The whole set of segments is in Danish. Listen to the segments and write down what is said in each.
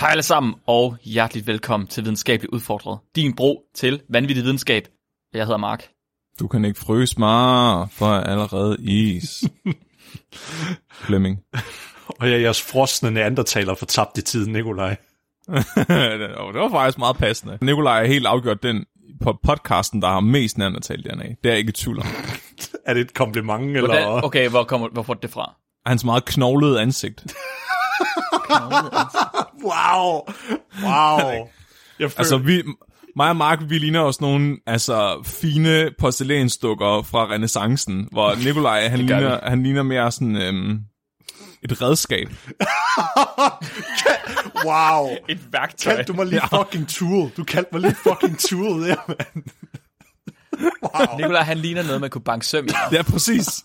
Hej alle sammen, og hjerteligt velkommen til Videnskabeligt Udfordret. Din bro til vanvittig videnskab. Jeg hedder Mark. Du kan ikke fryse mig, for jeg er allerede is. Flemming. Og jeg er jeres frosne neandertaler fortabt i tiden, Nikolaj. det var faktisk meget passende. Nikolaj er helt afgjort den på podcasten, der har mest neandertal DNA. Det er jeg ikke i tvivl om. Er det et kompliment, eller? Hvordan, okay, hvor kommer hvor får det fra? Hans meget knoglede ansigt. Wow! Wow! Jeg føler, Altså, vi, mig og Mark, vi ligner os nogle altså, fine porcelænsdukker fra renaissancen, hvor Nikolaj, han, ligner, han ligner mere sådan øhm, et redskab. wow! Et værktøj. Kaldte du mig lige fucking tool? Du kaldte mig lige fucking tool der, mand. Wow. Nikolaj, han ligner noget, man kunne banke søm i. Ja, præcis.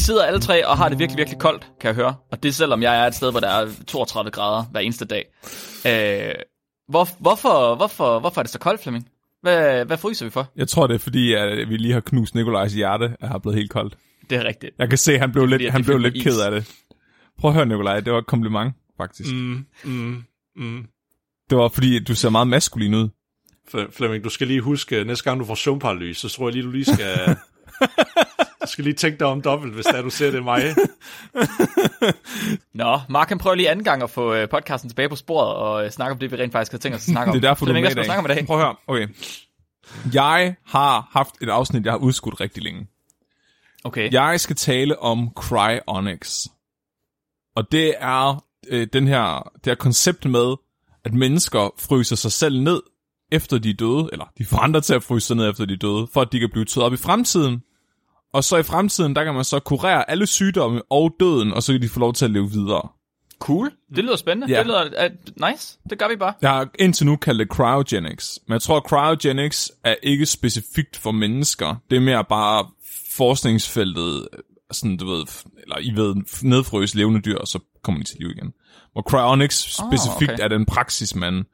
Sidder alle tre og har det virkelig, virkelig koldt, kan jeg høre. Og det er selvom jeg er et sted, hvor der er 32 grader hver eneste dag. Øh, hvor, hvorfor, hvorfor, hvorfor er det så koldt, Flemming? Hvad, hvad fryser vi for? Jeg tror, det er fordi, at vi lige har knust Nikolajs hjerte, at har blevet helt koldt. Det er rigtigt. Jeg kan se, at han blev Fordi, lidt, han blev lidt is. ked af det. Prøv at høre, Nikolaj, det var et kompliment, faktisk. Mm, mm, mm. Det var fordi, du ser meget maskulin ud. Fle- Flemming, du skal lige huske, næste gang du får søvnparalys, så tror jeg lige, du lige skal... skal lige tænke dig om dobbelt, hvis det er, du ser det mig. Nå, Mark han prøver lige anden gang at få øh, podcasten tilbage på sporet og øh, snakke om det, vi rent faktisk havde tænkt os at snakke om. Det er derfor, du er med i skal du snakke om i dag? Prøv at høre, okay. Jeg har haft et afsnit, jeg har udskudt rigtig længe. Okay. Jeg skal tale om cryonics. Og det er øh, den her, det her koncept med, at mennesker fryser sig selv ned, efter de er døde, eller de får andre til at fryse sig ned, efter de er døde, for at de kan blive taget op i fremtiden. Og så i fremtiden, der kan man så kurere alle sygdomme og døden, og så kan de få lov til at leve videre. Cool. Det lyder spændende. Ja. Det lyder uh, nice. Det gør vi bare. Jeg har indtil nu kaldt det cryogenics, men jeg tror, at cryogenics er ikke specifikt for mennesker. Det er mere bare forskningsfeltet, sådan du ved, eller I ved, nedfrøs levende dyr, og så kommer de til liv igen. Hvor cryonics specifikt okay. er den praksis, man,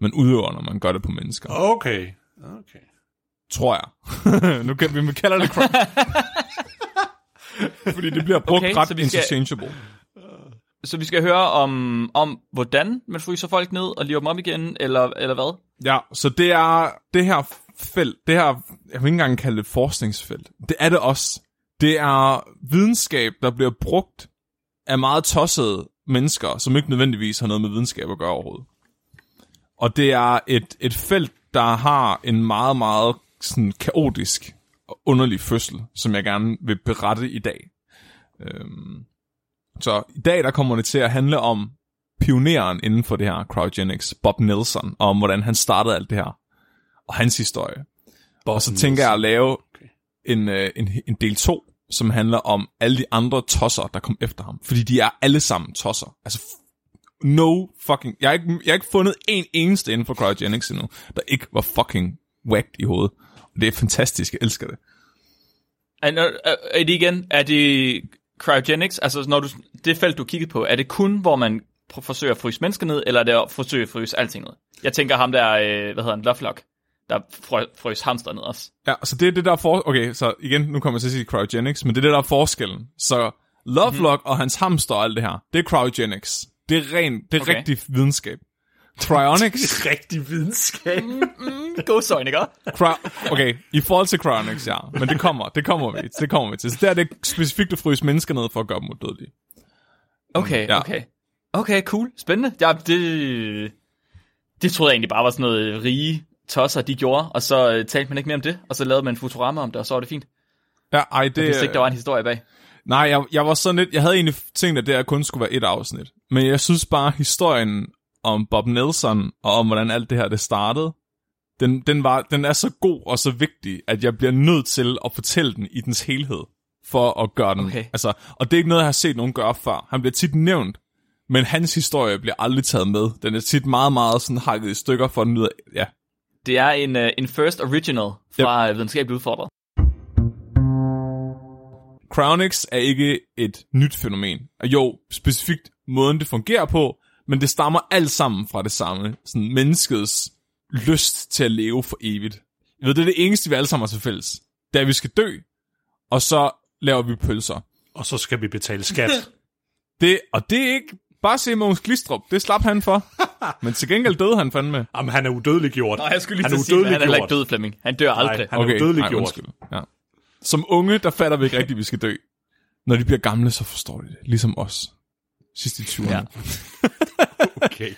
man udøver, når man gør det på mennesker. Okay. Okay. Tror jeg. nu kan vi kalder det cry- Fordi det bliver brugt Okay, ret så vi skal- interchangeable. Så vi skal høre om, om hvordan man fryser folk ned og lever dem op igen, eller, eller hvad? Ja, så det er det her felt, det her, jeg vil ikke engang kalde det et forskningsfelt. Det er det også. Det er videnskab, der bliver brugt af meget tossede mennesker, som ikke nødvendigvis har noget med videnskab at gøre overhovedet. Og det er et, et felt, der har en meget, meget sådan kaotisk og underlig fødsel, som jeg gerne vil berette i dag. Øhm, så i dag der kommer det til at handle om pioneren inden for det her cryogenics, Bob Nelson, og om hvordan han startede alt det her, og hans historie. Bob Og så tænker jeg at lave en, øh, en, en del 2, som handler om alle de andre tosser, der kom efter ham. Fordi de er alle sammen tosser. Altså, no fucking... Jeg har ikke, jeg har ikke fundet en eneste inden for cryogenics endnu, der ikke var fucking whacked i hovedet. Det er fantastisk, jeg elsker det. Er, er, er det igen, er det cryogenics, altså når du, det felt, du kiggede på, er det kun, hvor man pr- forsøger at fryse mennesker ned, eller er det at forsøge at fryse alting ned? Jeg tænker ham der, øh, hvad hedder han, Lovelock, der frø, frøs hamster ned også. Ja, så det er det der for... Okay, så igen, nu kommer jeg til at sige cryogenics, men det er det der er forskellen. Så Lovelock mm-hmm. og hans hamster og alt det her, det er cryogenics. Det er ren, det er Okay. rigtig videnskab. Cryonics, Rigtig videnskab. God søjn, ikke? cry- okay, i forhold til cryonics, ja. Men det kommer, det kommer vi, det kommer vi til. Så der er det specifikt at fryse mennesker ned for at gøre dem udødelige. Okay, Ja. okay. Okay, cool. Spændende. Ja, det, det troede jeg egentlig bare var sådan noget rige tosser, de gjorde, og så øh, talte man ikke mere om det, og så lavede man Futurama om det, og så var det fint. Ja, ej, det, Jeg vidste ikke, der var en historie bag. Nej, jeg, jeg var sådan lidt, jeg havde egentlig tænkt, at det her kun skulle være et afsnit. Men jeg synes bare, historien om Bob Nelson, og om hvordan alt det her det startede, den, den, var, den er så god og så vigtig, at jeg bliver nødt til at fortælle den i dens helhed. for at gøre den. Okay. Altså, og det er ikke noget, jeg har set nogen gøre før. Han bliver tit nævnt, men hans historie bliver aldrig taget med. Den er tit meget, meget sådan hakket i stykker for ud af, ja. Det er en, uh, en first original fra yep. Videnskabeligt Udfordret. Crownix er ikke et nyt fænomen. Og jo, specifikt måden det fungerer på, men det stammer alt sammen fra det samme. Sådan menneskets lyst til at leve for evigt. Jeg ved, det er det eneste, vi alle sammen har til fælles. Det er, at vi skal dø, og så laver vi pølser. Og så skal vi betale skat. Det, og det er ikke bare se Mogens Glistrup. Det slap han for. Men til gengæld døde han fandme. Jamen, han er udødeliggjort. Nå, jeg skulle lige han er sige, han er heller ikke død, Flemming. Han dør aldrig. Nej, han er udødeliggjort. undskyld. Ja. Som unge, der fatter vi ikke rigtigt, at vi skal dø. Når de bliver gamle, så forstår de det. Ligesom os. Sidst i 20'erne. Ja. Okay.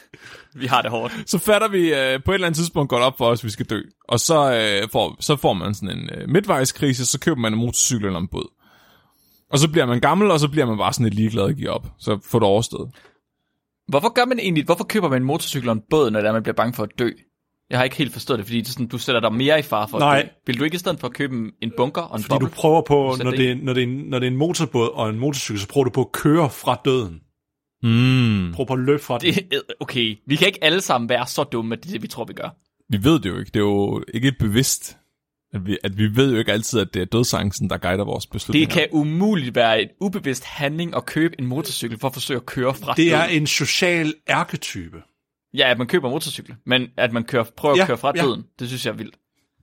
Vi har det hårdt. Så fatter vi øh, på et eller andet tidspunkt godt op for os, at vi skal dø. Og så, øh, får, så får man sådan en øh, midtvejskrise, så køber man en motorcykel eller en båd. Og så bliver man gammel, og så bliver man bare sådan lidt ligeglad og giver op. Så får det overstået. Hvorfor gør man egentlig, hvorfor køber man en motorcykel og en båd, når det er, man bliver bange for at dø? Jeg har ikke helt forstået det, fordi det er sådan, du sætter dig mere i fare for Nej. at dø. Vil du ikke i stedet for at købe en- en bunker og en Fordi du boble? prøver på, når det det, er, når, det er, en- når det er en motorbåd og en motorcykel, så prøver du på at køre fra døden. Mm. Prøv på at løbe fra. Det, okay, vi kan ikke alle sammen være så dumme, at det er det, vi tror, vi gør. Vi ved det jo ikke. Det er jo ikke bevidst. At vi, at vi ved jo ikke altid, at det er dødsangsten, der guider vores Det beslutninger. kan umuligt være en ubevidst handling at købe en motorcykel for at forsøge at køre fra Det er døden. en social ærketype. Ja, at man køber en motorcykel, men at man kører, prøver Ja, at køre fra ja. døden, det synes jeg er vildt.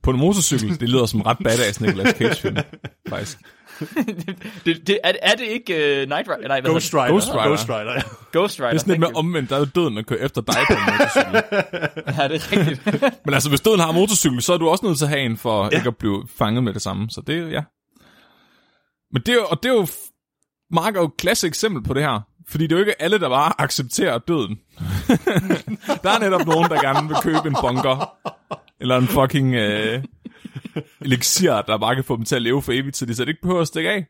På en motorcykel, det lyder som ret badass Nicolas Cage-film, faktisk. det, det, er, er det ikke uh, Night Rider? Nej, Ghost Rider. Ghost Rider. Ghost Rider, ja. Ghost Rider. Det er sådan lidt mere omvendt. Der er jo døden, der kører efter dig på en motorcykel. Ja, det er rigtigt. Men altså, hvis døden har en motorcykel, så er du også nødt til at have en for ja. ikke at blive fanget med det samme. Så det er jo, ja. Men det er jo, og det er jo, Mark er jo et klasse eksempel på det her. Fordi det er jo ikke alle, der bare accepterer døden. der er netop nogen, der gerne vil købe en bunker. Eller en fucking øh, elixir, der bare kan få dem til at leve for evigt, så de slet ikke behøver at stikke af.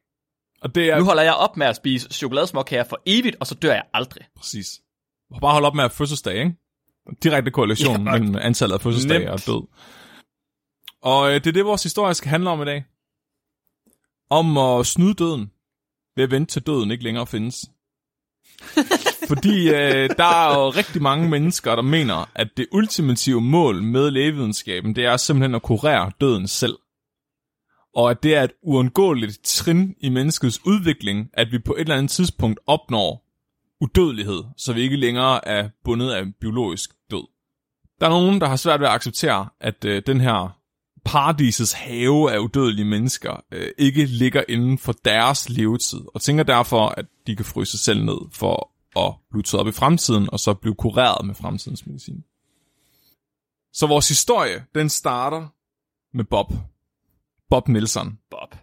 Og det er nu holder jeg op med at spise chokoladesmåkager for evigt, og så dør jeg aldrig. præcis. Bare hold op med at fødselsdag, ikke? Direkte korrelation Ja, mellem antallet af fødselsdage nemt. og død. Og øh, det er det, vores historie skal handle om i dag. Om at snyde døden. Ved at vente til døden ikke længere findes. Fordi øh, der er jo rigtig mange mennesker, der mener, at det ultimative mål med lægevidenskaben, det er simpelthen at kurere døden selv. Og at det er et uundgåeligt trin i menneskets udvikling, at vi på et eller andet tidspunkt opnår udødelighed, så vi ikke længere er bundet af biologisk død. Der er nogen, der har svært ved at acceptere, at øh, den her paradisets have af udødelige mennesker øh, ikke ligger inden for deres levetid, og tænker derfor, at de kan fryse sig selv ned for at blive taget op i fremtiden, og så blive kureret med fremtidens medicin. Så vores historie, den starter med Bob. Bob Nelson. Bob.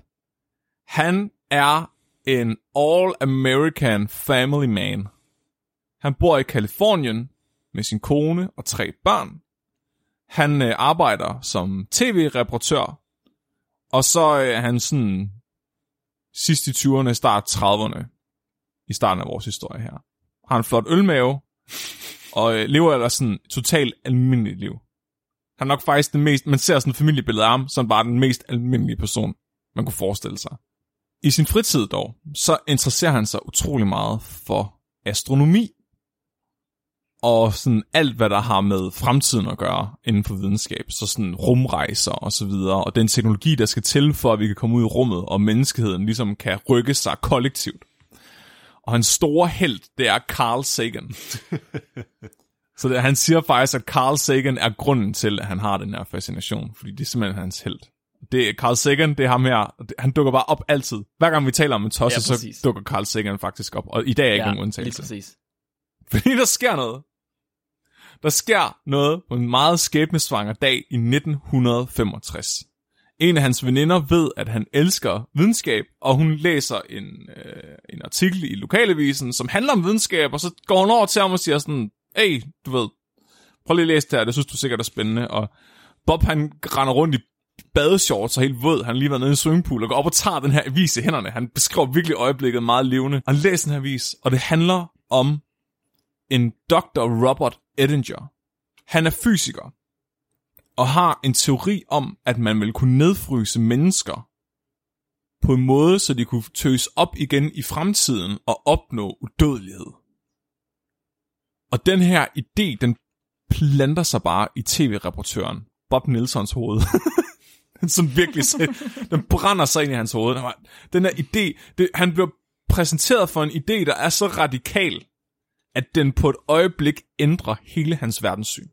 Han er en all-American family man. Han bor i Kalifornien med sin kone og tre børn. Han øh, arbejder som tv-reportør, og så øh, er han sådan sidst i 20'erne, start 30'erne i starten af vores historie her. Har en flot ølmave, og øh, lever ellers sådan totalt almindeligt liv. Han er nok faktisk den mest, man ser sådan et familiebillede af ham, som bare den mest almindelige person, man kunne forestille sig. I sin fritid dog, så interesserer han sig utrolig meget for astronomi, og sådan alt, hvad der har med fremtiden at gøre inden for videnskab, så sådan rumrejser og så videre, og den teknologi, der skal til for, at vi kan komme ud i rummet, og menneskeheden ligesom kan rykke sig kollektivt. Og hans store held, det er Carl Sagan. så det, han siger faktisk, at Carl Sagan er grunden til, at han har den her fascination, fordi det er simpelthen hans held. Det er Carl Sagan, det er ham her, han dukker bare op altid. Hver gang vi taler om en tosse, Ja, så dukker Carl Sagan faktisk op, og i dag er ikke ja, nogen lige undtagelse. præcis. Fordi der sker noget. Der sker noget på en meget skæbnesvanger dag i 1965. En af hans veninder ved, at han elsker videnskab, og hun læser en, øh, en artikel i lokalavisen, som handler om videnskab, og så går hun over til ham og siger sådan, hey, du ved, prøv lige at læse det her, det synes du sikkert er spændende. Og Bob han render rundt i badeshorts og helt våd. Han har lige været nede i swimmingpool og går op og tager den her avis i hænderne. Han beskriver virkelig øjeblikket meget levende. Han læser den her avis, og det handler om en Dr. Robert Edinger. Han er fysiker og har en teori om, at man vil kunne nedfryse mennesker på en måde, så de kunne tøs op igen i fremtiden og opnå udødelighed. Og den her idé, den planter sig bare i tv-rapportøren Bob Nilsons hoved. den sådan virkelig, den brænder sig ind i hans hoved. Den her idé, det, han bliver præsenteret for en idé, der er så radikal, at den på et øjeblik ændrer hele hans verdenssyn.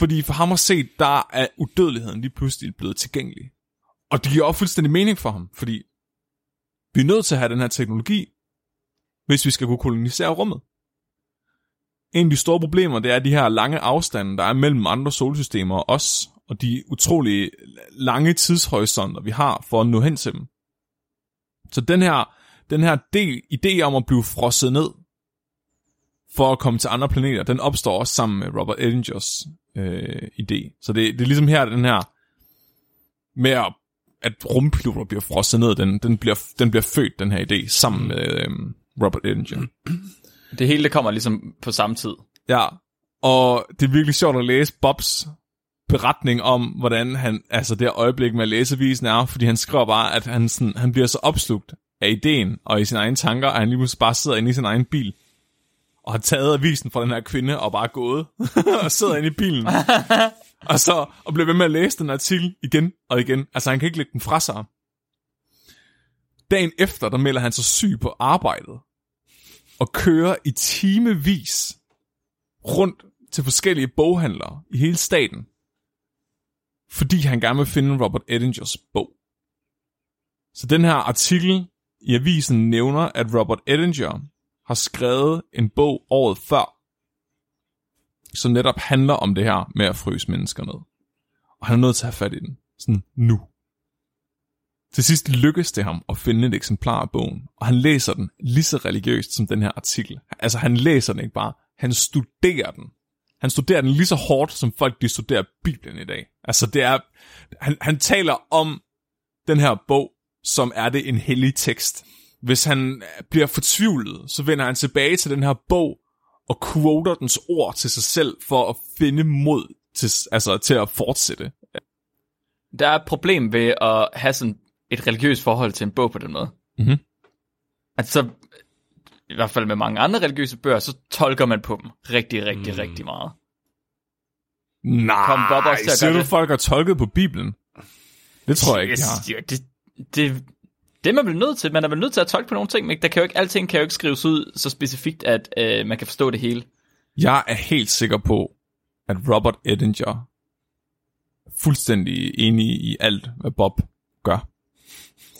Fordi for ham at se, der er udødeligheden lige pludselig blevet tilgængelig. Og det giver også fuldstændig mening for ham, fordi vi er nødt til at have den her teknologi, hvis vi skal kunne kolonisere rummet. En af de store problemer, det er de her lange afstande, der er mellem andre solsystemer og os, og de utrolig lange tidshorisonter, vi har for at nå hen til dem. Så den her, den her del, idé om at blive frosset ned, for at komme til andre planeter, den opstår også sammen med Robert Edingers øh, idé. Så det, det er ligesom her, den her med at, at rumpiloter bliver frosset ned, den, den, bliver, den bliver født, den her idé, sammen med øh, Robert Edinger. Det hele det kommer ligesom på samme tid. Ja, og det er virkelig sjovt at læse Bobs beretning om, hvordan han, altså det øjeblik med læsevisen er, fordi han skriver bare, at han, sådan, han bliver så opslugt af ideen og i sine egne tanker, at han lige pludselig bare sidder inde i sin egen bil og har taget avisen fra den her kvinde og bare gået og sidder inde i bilen. og så og bliver ved med at læse den artikel igen og igen. Altså han kan ikke lægge den fra sig. Dagen efter, der melder han sig syg på arbejdet og kører i timevis rundt til forskellige boghandlere i hele staten, fordi han gerne vil finde Robert Edingers bog. Så den her artikel i avisen nævner, at Robert Edinger har skrevet en bog året før, som netop handler om det her med at fryse mennesker ned. Og han er nødt til at have fat i den. Sådan nu. Til sidst lykkes det ham at finde et eksemplar af bogen, og han læser den lige så religiøst som den her artikel. Altså han læser den ikke bare, han studerer den. Han studerer den lige så hårdt, som folk de studerer Bibelen i dag. Altså det er, han, han taler om den her bog, som er det en hellig tekst. Hvis han bliver fortvivlet, så vender han tilbage til den her bog og quoter dens ord til sig selv for at finde mod til, altså, til at fortsætte. Der er et problem ved at have sådan et religiøst forhold til en bog på den måde. Mhm. Altså, i hvert fald med mange andre religiøse bøger, så tolker man på dem rigtig, rigtig, mm. rigtig meget. Nej, Kom Bob også siger du, det? folk har tolket på Bibelen? Det tror jeg ikke, de har. Ja, det, det, det er man vel nødt til. Man er vel nødt til at tolke på nogle ting, men der kan jo ikke, alting kan jo ikke skrives ud så specifikt, at øh, man kan forstå det hele. Jeg er helt sikker på, at Robert Edinger er fuldstændig enig i alt, hvad Bob gør.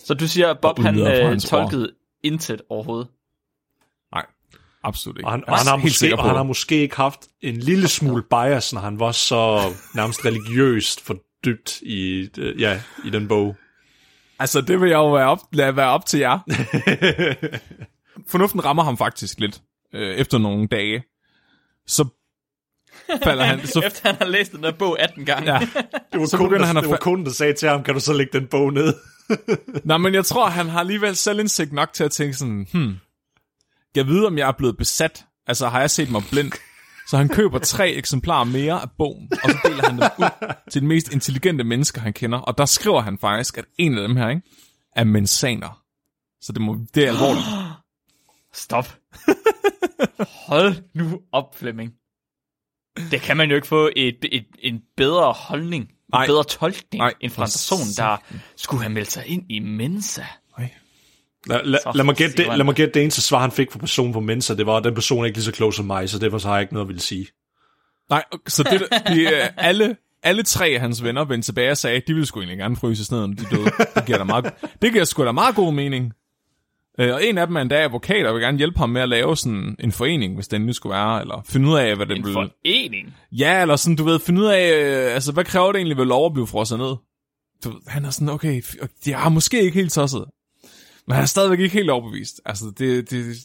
Så du siger, at Bob han øh, tolkede intet overhovedet. Nej, absolut ikke. Og han, og han, har helt måske, sikker og han har måske ikke haft en lille smule bias, når han var så nærmest religiøst fordybt i, øh, ja, i den bog. Altså, det vil jeg jo være op, lade være op til jer. Fornuften rammer ham faktisk lidt øh, efter nogle dage. Så falder han... Så, Efter han har læst den der bog 18 gange. ja. Det var, Så kun, begynder der, han at det var fa- kunden, der sagde til ham, kan du så lægge den bog ned? Nej, men jeg tror, han har alligevel selvindsigt nok til at tænke sådan, hmm, jeg ved, om jeg er blevet besat. Altså, har jeg set mig blind? Så han køber tre eksemplarer mere af bogen, og så deler han dem ud til de mest intelligente mennesker, han kender. Og der skriver han faktisk, at en af dem her, ikke, er mensaner. Så det, må, det er alvorligt. Stop. Hold nu op, Flemming. Det kan man jo ikke få et, et, en bedre holdning, en Nej. bedre tolkning, Nej, end fra en person, der skulle have meldt sig ind i Mensa. Ej. Lad, lad, Så lad, mig gætte det, siger lad mig gætte det eneste svar, han fik fra personen på Mensa, det var, at den person er ikke lige så klog som mig, så derfor så har jeg ikke noget at ville sige. Nej, så det, de, øh, alle, alle tre af hans venner vendte tilbage og sagde, at de ville sgu egentlig gerne fryses ned, når de døde. Det giver, da meget, det giver sgu da meget god mening. Øh, Og en af dem er endda advokat, og vil gerne hjælpe ham med at lave sådan en forening, hvis den nu skulle være, eller finde ud af, hvad det En vil... forening. Ja, eller sådan, du ved, finde ud af, øh, altså, hvad kræver det egentlig ved lov at blive frosset ned? Du, han er sådan, okay, jeg har måske ikke helt tosset. Men han er stadigvæk ikke helt overbevist. Altså, det, det,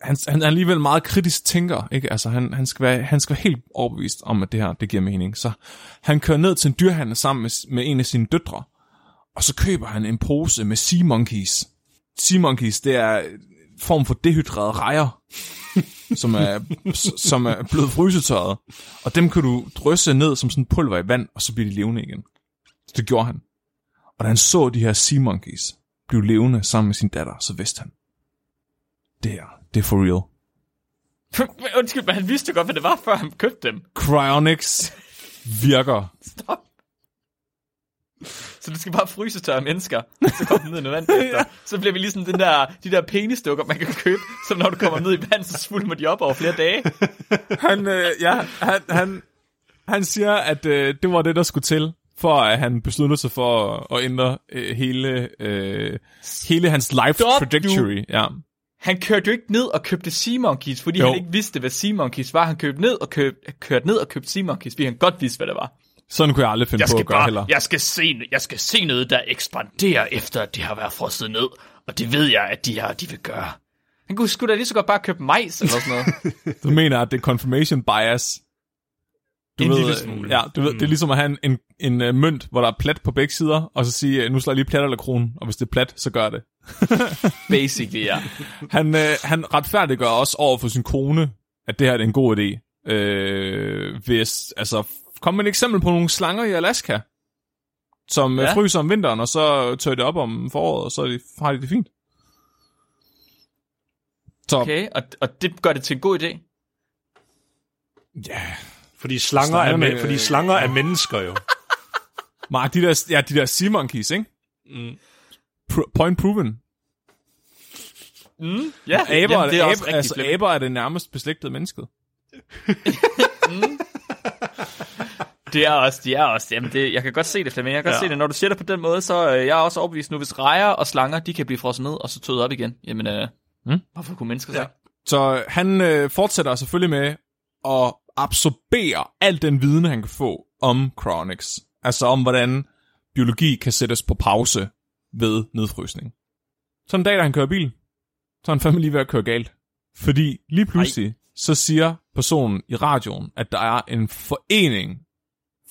han, han er alligevel meget kritisk tænker, ikke? Altså, han, han, skal være, han skal være helt overbevist om, at det her, det giver mening. Så han kører ned til en dyrhandel sammen med, med en af sine døtre, og så køber han en pose med sea monkeys. Sea monkeys, det er en form for dehydrerede rejer, som er, som er blevet frysetørret. Og dem kan du drysse ned som sådan pulver i vand, og så bliver de levende igen. Så det gjorde han. Og da han så de her sea monkeys blive levende sammen med sin datter, så vidste han. Det her, det er for real. Undskyld, men han vidste godt, hvad det var, før han købte dem. Cryonics virker. Stop. Så du skal bare fryse tørre mennesker, så kommer den ned i vand efter. Så bliver vi ligesom den der, de der penisdukker, man kan købe, så når du kommer ned i vand, så svulmer de op over flere dage. Han, øh, ja, han, han, han siger, at øh, det var det, der skulle til, for at han besluttede sig for at, at ændre øh, hele, øh, hele hans life Stop, trajectory. Ja. Han kørte jo ikke ned og købte Sea Monkeys, fordi Jo. han ikke vidste, hvad Sea Monkeys var. Han kørte ned og købte, kørte ned og købte Sea Monkeys, fordi han godt vidste, hvad det var. Sådan kunne jeg aldrig finde Jeg på skal at gøre bare, heller. jeg skal, se, jeg skal se noget, der ekspanderer efter, at det har været frosset ned. Og det ved jeg, at de her, de vil gøre. Han kunne sgu da lige så godt bare købe majs eller sådan noget. Du mener, at det er confirmation bias? Du En ved, lille smule. Ja, du ved, det er ligesom at have en, en, en uh, mønt, hvor der er plat på begge sider, og så sige, øh, nu slår jeg lige plat eller kronen, og hvis det er plat, så gør det. Basically, ja. Han, øh, han retfærdiggør også over for sin kone, at det her er en god idé. Øh, hvis, altså, kom med et eksempel på nogle slanger i Alaska, som ja. Fryser om vinteren, og så tør det op om foråret, og så er de, har de det fint. Så, okay. Okay, og, og det gør det til en god idé. ja, Fordi slanger, er, Slangerne, men, fordi slanger er mennesker jo. Mark, de der, ja, de der sea monkeys, ikke? Mm. Pro- point proven. Mm, ja, Aber, Jamen, det er også aber, rigtig altså, aber er det nærmest beslægtede mennesket. Det er også, de er også, jamen det, jeg kan godt se det, Flemming, jeg kan godt Ja. se det. Når du siger det på den måde, så øh, jeg er også overbevist nu, hvis rejer og slanger, de kan blive frosset ned, og så tøde op igen. Jamen, øh, Mm. hvorfor kunne mennesker så? Ja. Så han øh, fortsætter selvfølgelig med at absorbere al den viden, han kan få om chronics. Altså om, hvordan biologi kan sættes på pause ved nedfrysning. Så en dag, da han kører bil, så er han fandme lige ved at køre galt. Fordi lige pludselig, Ej. så siger personen i radioen, at der er en forening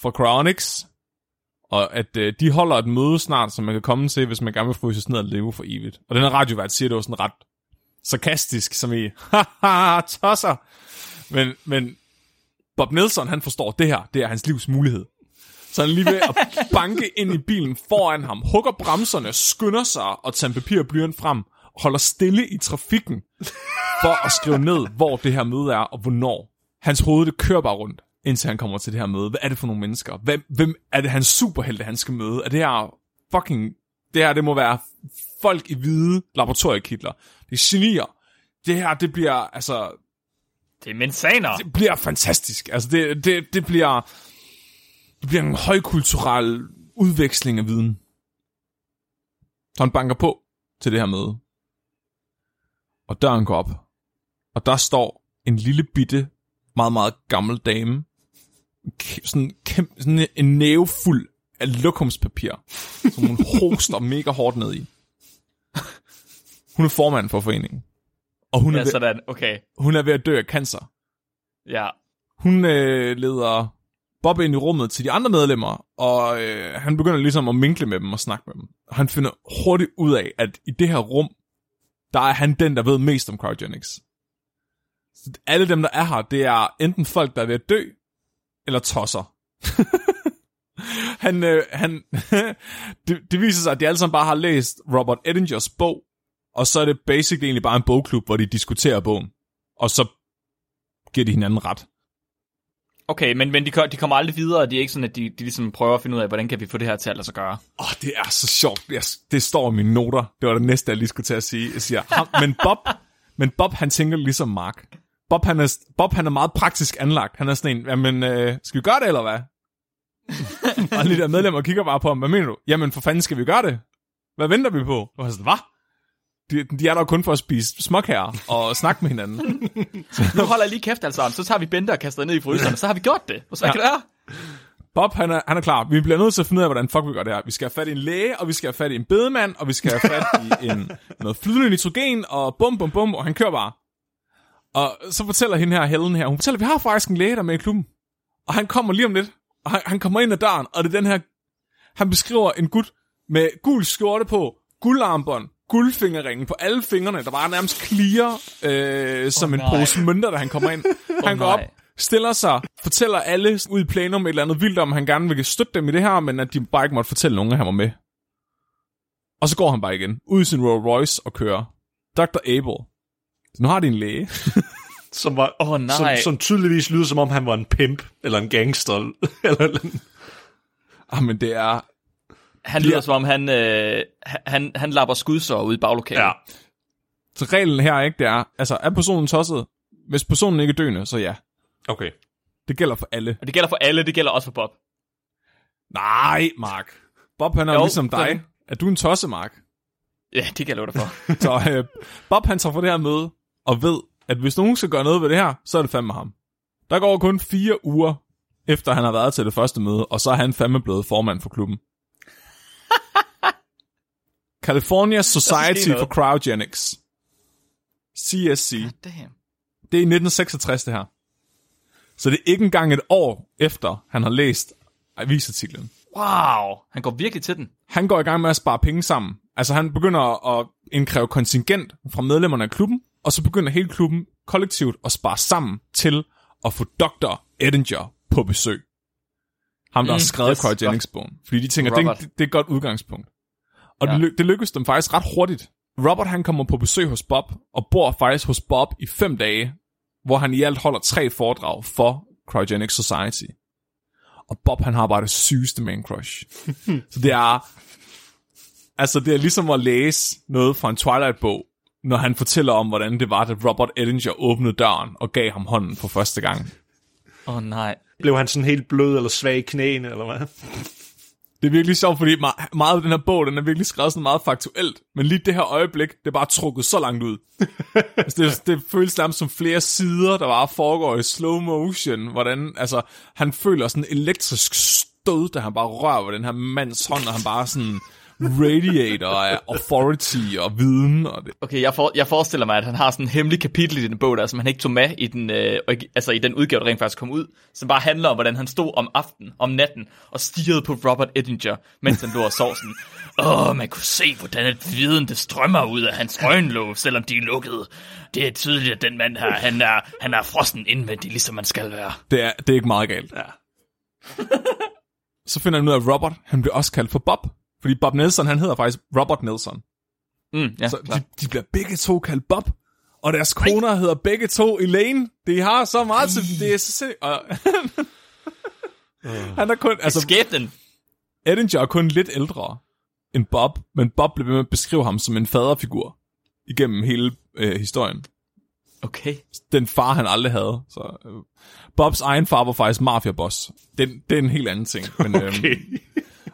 for chronics, og at øh, de holder et møde snart, som man kan komme til, hvis man gerne vil fryses ned og leve for evigt. Og den her radiovært siger det jo sådan ret sarkastisk, som i, haha, tosser. Men, men Bob Nelson, han forstår, det her, det er hans livs mulighed. Så han er lige ved at banke ind i bilen foran ham, hugger bremserne, skynder sig og tager papir og blyant frem, og holder stille i trafikken, for at skrive ned, hvor det her møde er, og hvornår. Hans hoved, det kører bare rundt, indtil han kommer til det her møde. Hvad er det for nogle mennesker? Hvem, hvem er det hans superhelte, han skal møde? Er det her fucking... Det her, det må være folk i hvide laboratoriekitler. Det er genier. Det her, det bliver, altså, det er mensaner. det bliver fantastisk. Altså, det, det, det bliver, det bliver en højkulturel udveksling af viden. Så han banker på til det her møde. Og døren går op. Og der står en lille bitte, meget, meget gammel dame. Sådan, kæmpe, sådan en næve fuld af lokumspapir, som hun hoster mega hårdt ned i. Hun er formand for foreningen. Og hun er, Ja, ved, sådan. Okay. hun er ved at dø af cancer. Ja. Hun øh, leder Bob ind i rummet til de andre medlemmer, og øh, han begynder ligesom at minkle med dem og snakke med dem. Og han finder hurtigt ud af, at i det her rum, der er han den, der ved mest om cryogenics. Så alle dem, der er her, det er enten folk, der er ved at dø, eller tosser. han, øh, han, det, det viser sig, at de alle sammen bare har læst Robert Eddingers bog, og så er det basically egentlig bare en bogklub, hvor de diskuterer bogen. Og så giver de hinanden ret. Okay, men, men de, de kommer aldrig videre, og det er ikke sådan, at de, de ligesom prøver at finde ud af, hvordan kan vi få det her til at lade sig gøre. Åh, oh, det er så sjovt. Jeg, det står i mine noter. Det var det næste, jeg lige skulle til at sige. Jeg siger, ham, men Bob, men Bob, han tænker ligesom Mark. Bob, han er, Bob, han er meget praktisk anlagt. Han er sådan en, jamen, øh, skal vi gøre det, eller hvad? og de der medlemmer kigger bare på ham. Hvad mener du? Jamen, for fanden skal vi gøre det? Hvad venter vi på? Og er sådan, hvad? De, de er der kun for at spise småkager og snakke med hinanden. Nu holder jeg lige kæft, altså. Så tager vi Bente og kaster ned i fryseren, så har vi gjort det. Så hvad Ja. kan det være? Bob, han er, han er klar. Vi bliver nødt til at finde ud af, hvordan fuck vi gør det her. Vi skal have fat i en læge, og vi skal have fat i en bedemand, og vi skal have fat i en, noget flydende nitrogen, og bum, bum, bum, og han kører bare. Og så fortæller hende her, Helen her, hun fortæller, at vi har faktisk en læge, der er med i klubben. Og han kommer lige om lidt, og han, han kommer ind ad døren, og det er den her, han beskriver en gut med gul skjorte på, guldarmbånd, guldfingerringen på alle fingrene, der bare nærmest clear, øh, som en nej. pose mønter, da han kommer ind. Han går op, stiller sig, fortæller alle ud i plenum et eller andet vildt om, han gerne vil støtte dem i det her, men at de bare ikke måtte fortælle nogen, at han var med. Og så går han bare igen, ud i sin Rolls Royce og kører. Dr. Abel. Nu har de en læge. Som, var, Åh, nej. som, som tydeligvis lyder, som om han var en pimp, eller en gangster, eller, eller ah, men det er... Han lyder som om, han, øh, han, han lapper skudsår ude i baglokalet. ja. Så reglen her, ikke, det er, altså, er personen tosset? Hvis personen ikke er døende, så ja. Okay. Det gælder for alle. Og det gælder for alle, det gælder også for Bob. Nej, Mark. Bob, han er jo, ligesom dig. sådan. Er du en tosse, Mark? Ja, det kan jeg love dig for. Så øh, Bob, han tager for det her møde, og ved, at hvis nogen skal gøre noget ved det her, så er det fandme ham. Der går kun fire uger, efter han har været til det første møde, og så er han fandme blevet formand for klubben. California Society for Cryogenics. CSC. Damn. Det er i 1966, det her. Så det er ikke engang et år efter, han har læst avisartiklen. Wow, han går virkelig til den. Han går i gang med at spare penge sammen. Altså han begynder at indkræve kontingent fra medlemmerne af klubben, og så begynder hele klubben kollektivt at spare sammen til at få Dr. Edinger på besøg. Ham, der mm, har skrevet yes, Cryogenics-bogen. Fordi de tænker, Robert. det, det er et godt udgangspunkt. Og ja. Det, ly- det lykkedes dem faktisk ret hurtigt. Robert han kommer på besøg hos Bob, og bor faktisk hos Bob i fem dage, hvor han i alt holder tre foredrag for Cryogenics Society. Og Bob han har bare det sygeste man crush. Så det er... Altså, det er ligesom at læse noget fra en Twilight-bog, når han fortæller om, hvordan det var, da Robert Edinger åbnede døren og gav ham hånden for første gang. Åh oh, nej. Blev han sådan helt blød eller svag i knæene, eller hvad? Det er virkelig sjovt, fordi me- meget af den her bog, den er virkelig skrevet sådan meget faktuelt. Men lige det her øjeblik, det er bare trukket så langt ud. altså, det, det føles nærmest som flere sider, der bare foregår i slow motion. Hvordan, altså, han føler sådan en elektrisk stød, da han bare rører ved den her mands hånd, og han bare sådan radiator af authority og viden. Og det. Okay, jeg, for, jeg forestiller mig, at han har sådan en hemmelig kapitel i den bog, der, som han ikke tog med i den, øh, altså i den udgave, der rent faktisk kom ud, som bare handler om, hvordan han stod om aftenen, om natten, og stirrede på Robert Edinger, mens han lå og sov sådan. Åh, man kunne se, hvordan et viden, det strømmer ud af hans øjenlåg, selvom de er lukkede. Det er tydeligt, at den mand her, han er, han er frossen indvendigt, ligesom man skal være. Det er, det er ikke meget galt. Ja. Så finder han ud af, at Robert, han bliver også kaldt for Bob. Fordi Bob Nelson, han hedder faktisk Robert Nelson. Mm, ja, Så klar. de, de bliver begge to kaldt Bob. Og deres koner hedder begge to Elaine. De har så meget til... Det er så sind... og, Han er kun... Altså, Skæbnen. Edinger er kun lidt ældre end Bob, men Bob bliver ved med at beskrive ham som en faderfigur igennem hele øh, historien. Okay. Den far, han aldrig havde. Så, øh, Bobs egen far var faktisk mafiaboss. Det, det er en helt anden ting. Men, øhm, Okay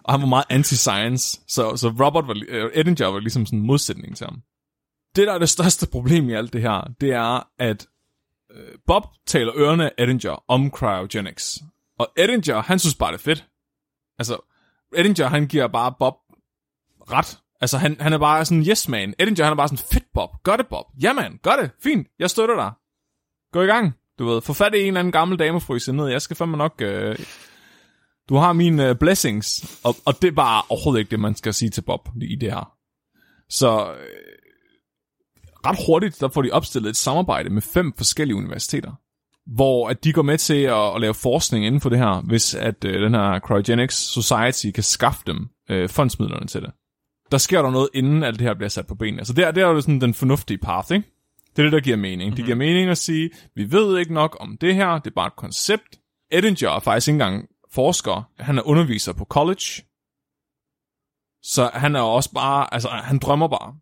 og han var meget anti-science, så, så Robert var, øh, Edinger var ligesom sådan en modsætning til ham. Det, der er det største problem i alt det her, det er, at øh, Bob taler ørerne af Edinger om cryogenics. Og Edinger, han synes bare, det er fedt. Altså, Edinger, han giver bare Bob ret. Altså, han, han er bare sådan en yes man. Edinger, han er bare sådan, fedt Bob, gør det Bob. Ja man, gør det, fint, jeg støtter dig. Gå i gang, du ved. Få fat i en eller anden gammel damefryse ned. Jeg skal fandme nok... Øh, du har mine uh, blessings. Og, og det er bare overhovedet ikke det, man skal sige til Bob i det her. Så øh, ret hurtigt, der får de opstillet et samarbejde med fem forskellige universiteter. Hvor at de går med til at, at lave forskning inden for det her, hvis at øh, den her Cryogenics Society kan skaffe dem øh, fondsmidlerne til det. Der sker der noget, inden alt det her bliver sat på benene. Altså der, der er jo sådan den fornuftige path, ikke? Det er det, der giver mening. Mm-hmm. Det giver mening at sige, vi ved ikke nok om det her, det er bare et koncept. Edinger er faktisk ikke engang forsker. Han er underviser på college. Så han er også bare, altså han drømmer bare.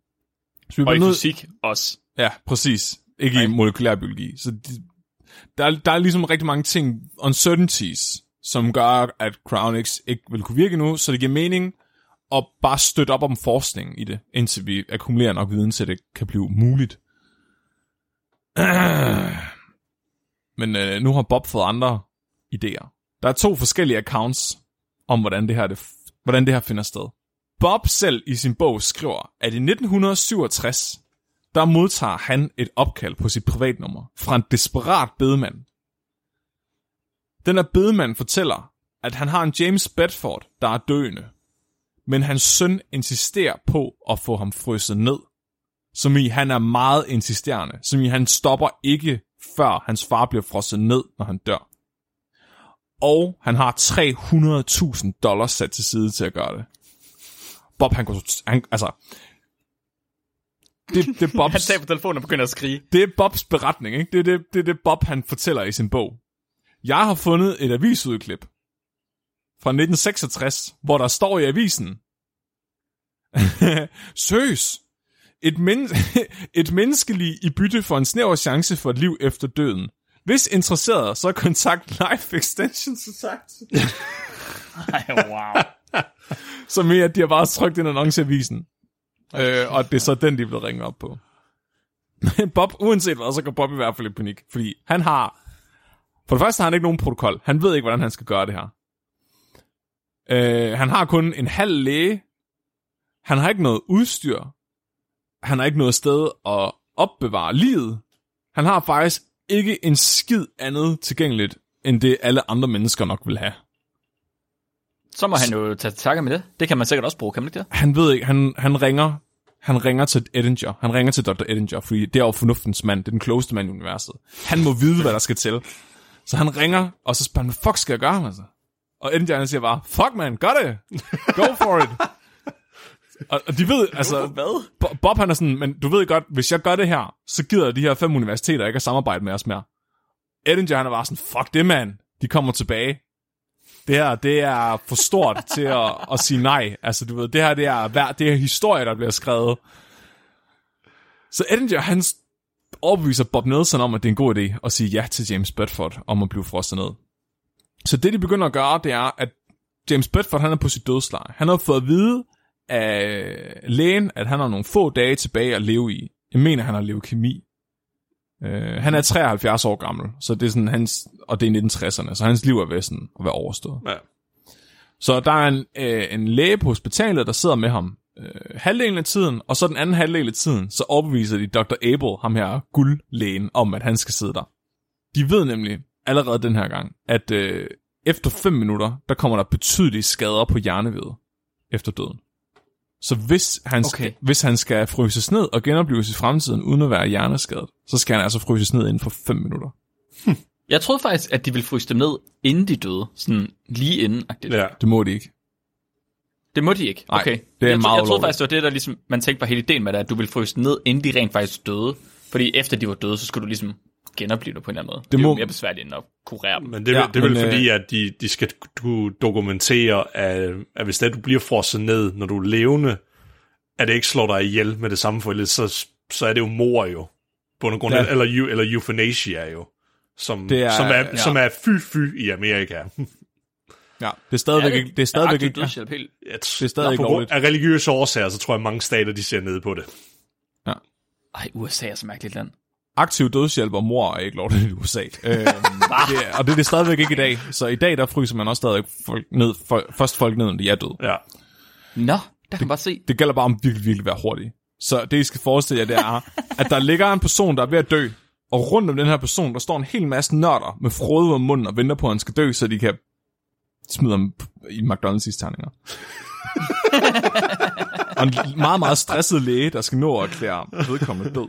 Så vi Og i nødt- fysik også. Ja, præcis. Ikke i molekylær biologi. Så de, der, er, der er ligesom rigtig mange ting, uncertainties, som gør, at Crownix ikke vil kunne virke nu, så det giver mening at bare støtte op om forskning i det, indtil vi akkumulerer nok viden, så det kan blive muligt. Men øh, nu har Bob fået andre idéer. Der er to forskellige accounts om, hvordan det her, det, hvordan det her finder sted. Bob selv i sin bog skriver, at i 1967, der modtager han et opkald på sit privatnummer fra en desperat bedemand. Den her bedemand fortæller, at han har en James Bedford, der er døende. Men hans søn insisterer på at få ham frysset ned. Som i, han er meget insisterende. Som i, han stopper ikke, før hans far bliver frosset ned, når han dør. Og han har 300.000 dollars sat til side til at gøre det. Bob, han går... Han, altså... Det, det, er Han Bobs, tager på telefonen og begynder at skrige. det er Bobs beretning, ikke? Det er det, det, er det Bob, han fortæller i sin bog. Jeg har fundet et avisudklip fra 1966, hvor der står i avisen, Søs, et, men- et menneskelig i bytte for en snæver chance for et liv efter døden. Hvis interesseret, så kontakt Life Extension Society. Ej, wow. Som i, at de har bare trykt en annonce i avisen. Øh, og det er så den, de vil ringe op på. Men Bob, uanset hvad, så går Bob i hvert fald i panik. Fordi han har... For det første har han ikke nogen protokol. Han ved ikke, hvordan han skal gøre det her. Øh, han har kun en halv læge. Han har ikke noget udstyr. Han har ikke noget sted at opbevare livet. Han har faktisk ikke en skid andet tilgængeligt, end det alle andre mennesker nok vil have. Så må han jo tage takke med det. Det kan man sikkert også bruge, kan man ikke det? han ved ikke, han, han ringer, han ringer til Edinger, han ringer til Dr. Edinger, fordi det er jo fornuftens mand, det er den klogeste mand i universet. Han må vide, hvad der skal til. Så han ringer, og så spørger han, hvad fuck skal jeg gøre, altså? Og Edinger han siger bare, fuck man, gør det! Go for it! Og, og de ved, altså, Hvad? Bo- Bob han er sådan, men du ved godt, hvis jeg gør det her, så gider de her fem universiteter ikke at samarbejde med os mere. Edinger han er bare sådan, fuck det mand, de kommer tilbage. Det her, det er for stort til at, at sige nej. Altså, du ved, det her, det er, hver, det er historie, der bliver skrevet. Så Edinger, han overbeviser Bob Nelson om, at det er en god idé at sige ja til James Bedford om at blive frostet ned. Så det, de begynder at gøre, det er, at James Bedford, han er på sit dødsleje. Han har fået at vide af lægen, at han har nogle få dage tilbage at leve i. Jeg mener, han har leukemi. Uh, han er 73 år gammel, så det er sådan hans, og det er i 1960'erne, så hans liv er ved sådan at være overstået. Ja. Så der er en, øh, en læge på hospitalet, der sidder med ham øh, halvdelen af tiden, og så den anden halvdel af tiden, så overbeviser de Dr. Abel, ham her guldlægen, om at han skal sidde der. De ved nemlig allerede den her gang, at øh, efter 5 minutter, der kommer der betydelige skader på hjernevævet efter døden. Så hvis han, okay. Skal, hvis han skal fryses ned og genopleves i fremtiden uden at være hjerneskadet, så skal han altså fryses ned inden for 5 minutter. Jeg troede faktisk, at de ville fryse dem ned, inden de døde. Sådan lige inden. -agtigt. ja. Det må de ikke. Det må de ikke. Nej, Okay. det er jeg, meget jeg troede faktisk, det var det, der ligesom, man tænkte på hele ideen med det, at du ville fryse dem ned, inden de rent faktisk døde. Fordi efter de var døde, så skulle du ligesom genopleve det på en eller anden måde. Det, det er må- jo mere besværligt end at kurere dem. Men det, er, Ja, ja, det er vel men, fordi, at de, de skal kunne dokumentere, at, at hvis det er, du bliver frosset ned, når du er levende, at det ikke slår dig ihjel med det samme, for ellers så, så er det jo mor jo. På en grund, Ja. ja. eller, eller euthanasia jo. Som, Det er- som, er, ja. ja. som er fy-fy i Amerika. Ja, det er stadigvæk Er ikke... Det er stadigvæk ikke... dødshjælp helt. Det er stadig ikke på grund af religiøse årsager, så tror jeg, mange stater, de ser ned på det. Ej, USA er så mærkeligt land. Aktiv dødshjælp og mor er ikke lovligt i USA. Øhm, det er, og det er det stadigvæk ikke i dag. Så i dag, der fryser man også stadig folk ned, for, først folk ned, når de er døde. Ja. Nå, der kan man bare se. Det gælder bare om virkelig, virkelig være hurtig. Så det, I skal forestille jer, det er, at der ligger en person, der er ved at dø, og rundt om den her person, der står en hel masse nørder med frode om munden og venter på, at han skal dø, så de kan smide ham i McDonald's terninger. og en meget, meget stresset læge, der skal nå at erklære vedkommende død.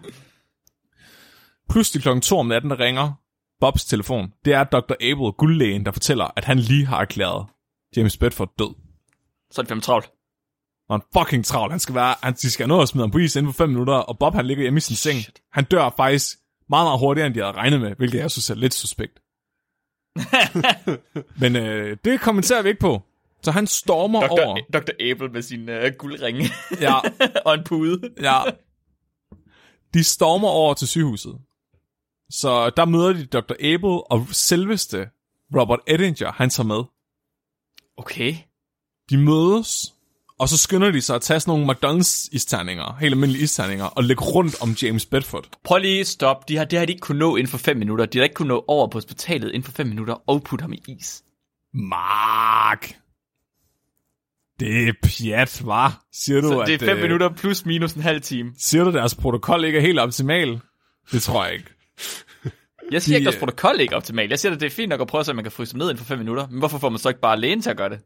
Pludselig klokken 2 om natten, der ringer Bobs telefon. Det er Dr. Abel, guldlægen, der fortæller, at han lige har erklæret James Bedford død. Så er det fem travlt. Og han fucking travlt. Han skal være, han, de skal nå at smide ham på is inden for 5 minutter, og Bob han ligger hjemme i sin seng. Han dør faktisk meget, meget hurtigere, end de havde regnet med, hvilket jeg synes er lidt suspekt. Men øh, det kommenterer vi ikke på. Så han stormer Dr. over. Dr. Abel med sin uh, guldringe Ja, og en pude. ja. De stormer over til sygehuset. Så der møder de Dr. Abel og selveste Robert Edinger, han tager med. Okay. De mødes, og så skynder de sig at tage sådan nogle McDonald's isterninger, helt almindelige isterninger, og lægge rundt om James Bedford. Prøv lige at stoppe. De har, det har de ikke kunne nå inden for 5 minutter. De har ikke kunne nå over på hospitalet inden for 5 minutter og putte ham i is. Mark! Det er pjat, var. Siger du, Så at, det er 5 øh, minutter plus minus en halv time. Siger du, deres protokol ikke er helt optimal? Det tror jeg ikke. Jeg siger De, ikke, at øh, protokol ikke er optimalt. Jeg siger, at det er fint nok at prøve om man kan fryse dem ned inden for 5 minutter. Men hvorfor får man så ikke bare lægen til at gøre det?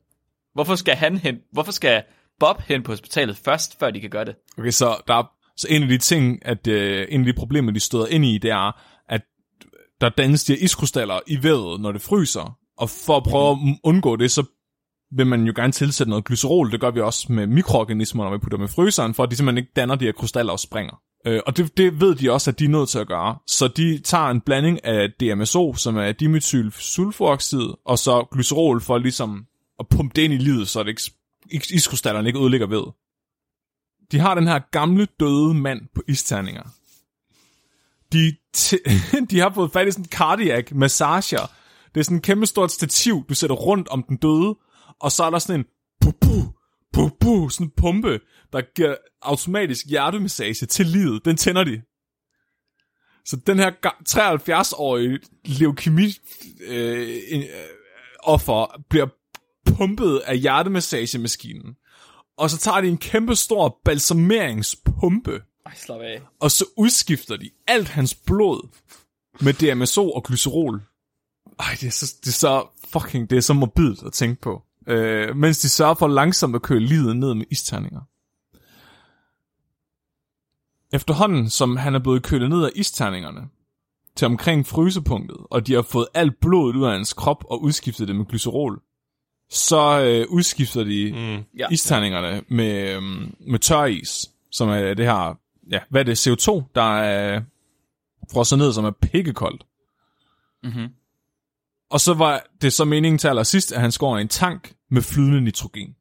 Hvorfor skal han hen? Hvorfor skal Bob hen på hospitalet først, før de kan gøre det? Okay, så, der er, så en af de ting, at øh, en af de problemer, de støder ind i, det er, at der dannes de her iskrystaller i vævet, når det fryser. Og for at prøve at undgå det, så vil man jo gerne tilsætte noget glycerol. Det gør vi også med mikroorganismer, når vi putter dem i fryseren, for at de simpelthen ikke danner de her krystaller og springer. Øh, og det, det ved de også, at de er nødt til at gøre. Så de tager en blanding af DMSO, som er dimethylsulfooxid, og så glycerol for ligesom at pumpe det ind i livet, så det ikke, iskrystallerne ikke ødelægger ved. De har den her gamle døde mand på isterninger. De, t- de har fået fat i sådan en cardiac massager. Det er sådan et kæmpe stort stativ, du sætter rundt om den døde, og så er der sådan en bu bu, bu bu, sådan en pumpe, der giver automatisk hjertemassage til livet. Den tænder de. Så den her ga- 73-årige leukemi øh, øh, offer bliver pumpet af hjertemassagememaskinen. Og så tager de en kæmpe stor balsameringspumpe, Ej, slap af. og så udskifter de alt hans blod med DMSO og glycerol. Ej, det er så, det er så fucking, det er så morbidt at tænke på. Øh, mens de sørger for langsomt at køre livet ned med isterninger. Efterhånden, som han er blevet kølet ned af isterningerne, til omkring frysepunktet, og de har fået alt blodet ud af hans krop og udskiftet det med glycerol, så øh, udskifter de mm. Ja. isterningerne med, øhm, med tøris, som er det her, ja, hvad er det, CO2, der er frosset ned, som er pikkekoldt. Mhm. Og så var det så meningen til allersidst, at han skår en tank med flydende nitrogen.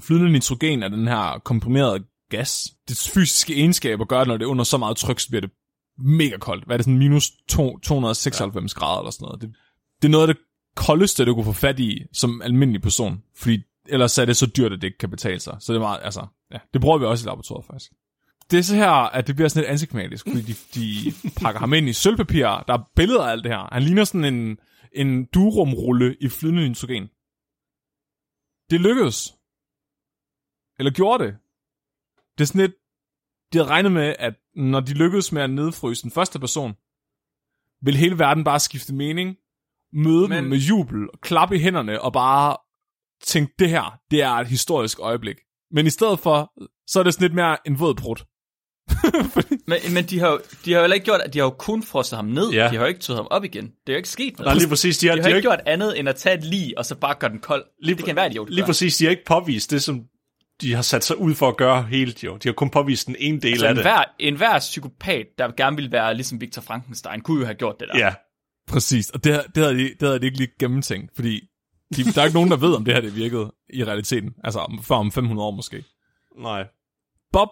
Flydende nitrogen er den her komprimerede gas. Dets fysiske egenskaber gør, at når det er under så meget tryk, så bliver det mega koldt. Hvad er det sådan minus to, 296 ja. grader eller sådan noget. Det, det er noget af det koldeste, du kunne få fat i som almindelig person. Fordi ellers er det så dyrt, at det ikke kan betale sig. Så det er meget, altså, ja, det bruger vi også i laboratoriet faktisk. Det er så her, at det bliver sådan lidt ansigtmatisk, fordi de, de pakker ham ind i sølvpapir. Der er billeder af alt det her. Han ligner sådan en, en durumrulle i flydende nitrogen. Det lykkedes. Eller gjorde det. Det er sådan lidt, de havde regnet med, at når de lykkedes med at nedfryse den første person, vil hele verden bare skifte mening, møde Men... Dem med jubel, klappe i hænderne og bare tænke, det her, det er et historisk øjeblik. Men i stedet for, så er det sådan lidt mere en våd brud. Men, men de har, jo, de har jo heller ikke gjort, at de har jo kun frosset ham ned. Ja. De har jo ikke taget ham op igen. Det er jo ikke sket noget. Nej, lige præcis. De har, de de har har ikke ikke, gjort andet end at tage et lig, og så bare gøre den kold. Lige det kan være idiot. lige præcis, de har ikke påvist det, som de har sat sig ud for at gøre helt, jo. De har kun påvist den ene del Altså, af det. enhver, enhver psykopat, der gerne ville være ligesom Victor Frankenstein, kunne jo have gjort det der. Ja, Præcis, og det, det, havde de, det havde de ikke lige gennemtænkt, fordi de, der er ikke nogen, der ved, om det her det virkede i realiteten. Altså om- før om 500 år måske. nej. Bob,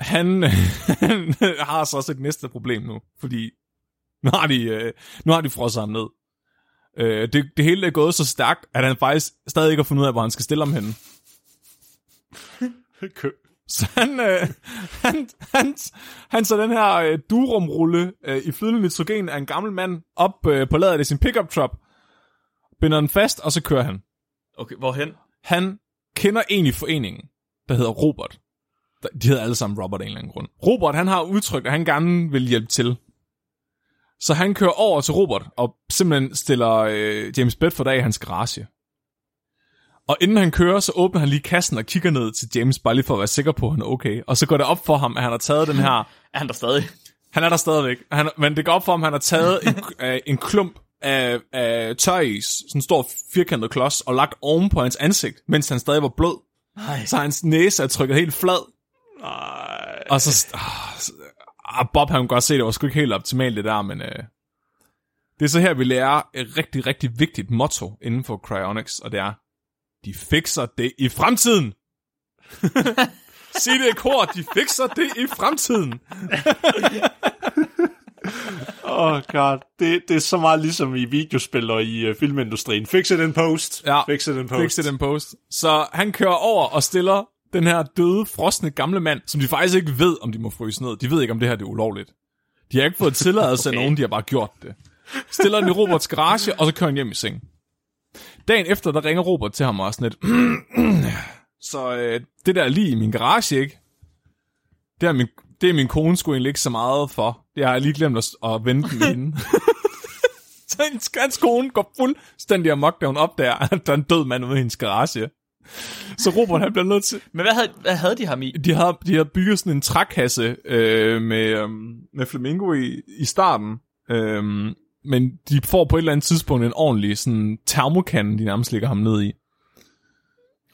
han, han har så også et næste problem nu, fordi nu har de, øh, nu har de frosset ham ned. Øh, det, det hele er gået så stærkt, at han faktisk stadig ikke har fundet ud af, hvor han skal stille ham henne. Kø. Så han, øh, han, han, han så den her øh, durumrulle øh, i flydende nitrogen af en gammel mand op øh, på ladet af sin pickup truck, binder den fast, og så kører han. Okay, hvorhen? Han kender en i foreningen, der hedder Robert. De hedder alle sammen Robert af en eller anden grund. Robert, han har udtrykt, at han gerne vil hjælpe til. Så han kører over til Robert og simpelthen stiller øh, James Bedford af i hans garage. Og inden han kører, så åbner han lige kassen og kigger ned til James, bare lige for at være sikker på, at han er okay. Og så går det op for ham, at han har taget den her... Er han der stadig? Han er der stadigvæk. Han, men det går op for ham, at han har taget en, øh, en klump af, af tøris, sådan en stor firkantet klods, og lagt oven på hans ansigt, mens han stadig var blød. Nej. Så hans næse er trykket helt flad. Nej. Og så... Ah, så- ah, Bob, han kunne godt se, det var sgu ikke helt optimalt det der, men... Øh, det er så her, vi lærer et rigtig, rigtig vigtigt motto inden for cryonics, og det er, de fikser det i fremtiden. Sig det i kor, de fikser det i fremtiden. Oh god, det, det er så meget ligesom i videospil og i uh, filmindustrien. Fix it in post. Ja, Fix it in post. Fix it in post. Så han kører over og stiller den her døde, frosne gamle mand, som de faktisk ikke ved, om de må fryse ned. De ved ikke, om det her det er ulovligt. De har ikke fået tilladelse okay. af nogen, de har bare gjort det. Stiller den i Roberts garage, og så kører han hjem i seng. Dagen efter, der ringer Robert til ham og er sådan lidt, så øh, det der lige i min garage, ikke? Det er min, det er min kone skulle egentlig ikke så meget for. Det har jeg lige glemt at, at vente med hende. så hans, hans kone går fuldstændig amok, da hun opdager, at der er en død mand ude i hendes garage. Så Robert, han bliver nødt til... Men hvad havde, hvad havde de ham i? De har, de har bygget sådan en trækasse øh, med, øhm, med flamingo i, i starten. Øhm, men de får på et eller andet tidspunkt en ordentlig sådan termokande, de nærmest ligger ham ned i.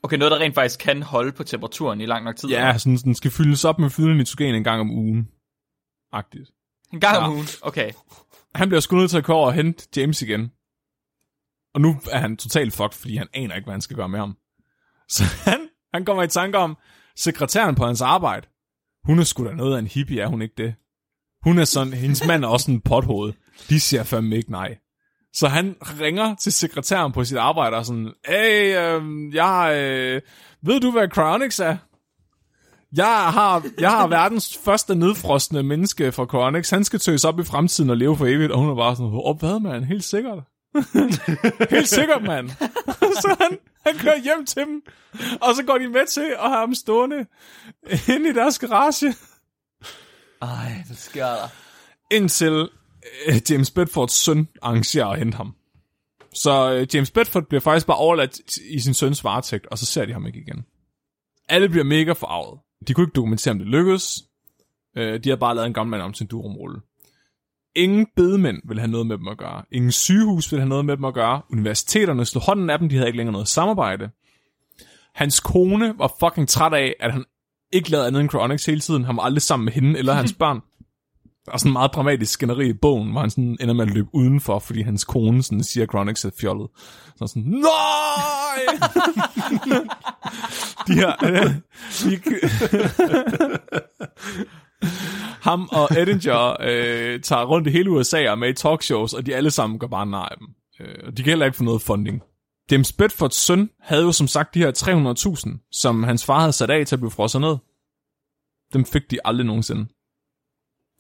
Okay, noget, der rent faktisk kan holde på temperaturen i lang nok tid. Ja, sådan, den skal fyldes op med flydende nitrogen en gang om ugen. Agtigt. En gang om Ja. ugen. Okay. Han bliver sgu nødt til at gå over og hente James igen. Og nu er han totalt fucked, fordi han aner ikke, hvad han skal gøre med ham. Så han, han kommer i tanke om, sekretæren på hans arbejde, hun er sgu da noget af en hippie, er hun ikke det? Hun er sådan, hendes mand er også en pothoved. De siger fandme ikke nej. Så han ringer til sekretæren på sit arbejde og sådan, hey, øh, jeg, øh, ved du, hvad Cronix er? Jeg har, jeg har verdens første nedfrostende menneske fra Cronix. Han skal tøs op i fremtiden og leve for evigt. Og hun er bare sådan, åh, oh, hvad, mand? Helt sikkert. Helt sikkert, mand. så han, han kører hjem til dem. Og så går de med til at have ham stående inde i deres garage. Ej, hvad sker der? Indtil øh, James Bedfords søn arrangerer at hente ham. Så øh, James Bedford bliver faktisk bare overladt i sin søns varetægt, og så ser de ham ikke igen. Alle bliver mega forarvet. De kunne ikke dokumentere, om det lykkedes. Øh, de har bare lavet en gammel mand om til en durumrulle. Ingen bedemænd vil have noget med dem at gøre. Ingen sygehus vil have noget med dem at gøre. Universiteterne slog hånden af dem, de havde ikke længere noget samarbejde. Hans kone var fucking træt af, at han ikke lavede andet end Chronics hele tiden. Han var aldrig sammen med hende eller hans børn. Der er sådan en meget dramatisk skænderi i bogen, hvor han sådan ender med at løbe udenfor, fordi hans kone sådan siger, at Chronix er fjollet. Så sådan, nej! de her... Øh, de, ham og Edinger øh, tager rundt i hele USA og er med i talkshows, og de alle sammen går bare nej af dem. Øh, og de kan heller ikke få noget funding. James Bedfords søn havde jo som sagt de her 300.000, som hans far havde sat af til at blive frosset ned. Dem fik de aldrig nogensinde.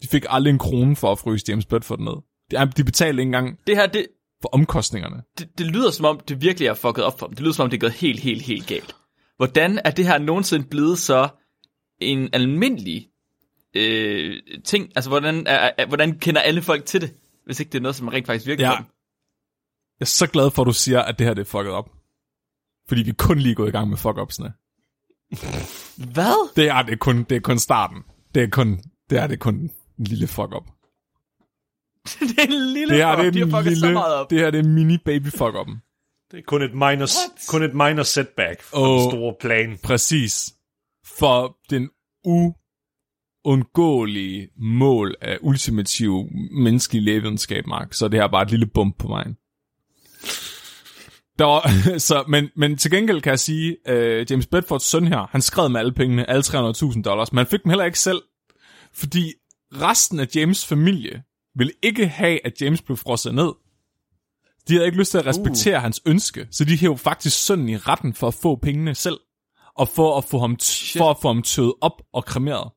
De fik aldrig en krone for at fryse James Bedford ned. De, de betalte ikke engang Det her, det, for omkostningerne. det, det lyder som om, det virkelig er fucket op for dem. Det lyder som om, det er gået helt, helt, helt galt. Hvordan er det her nogensinde blevet så en almindelig øh, ting? Altså, hvordan, er, er, hvordan kender alle folk til det, hvis ikke det er noget, som rent faktisk virker Ja. Jeg er så glad for, at du siger, at det her det er fucket op. Fordi vi er kun lige gået i gang med fuck-upsene. Hvad? Det er, det er, kun, det er kun starten. Det er kun, det er, det er kun en lille fuck-up. det er en lille Det fuck. det er De har fucket så lille, meget op. det her det er mini baby fuck-up'en. Det er kun et minor, What? kun et minor setback for Åh. den store plan. Præcis. For den uundgåelige mål af ultimativ menneskelig lægevidenskab, Mark, så er det her bare et lille bump på vejen. Der var, så, men, men til gengæld kan jeg sige, uh, James Bedfords søn her, han skred med alle pengene, alle 300.000 dollars, men han fik dem heller ikke selv, fordi resten af James' familie ville ikke have, at James blev frosset ned. De havde ikke lyst til at respektere uh. hans ønske, så de hævde faktisk sønnen i retten for at få pengene selv, og for at få ham, t- for at få ham tøet op og kremeret.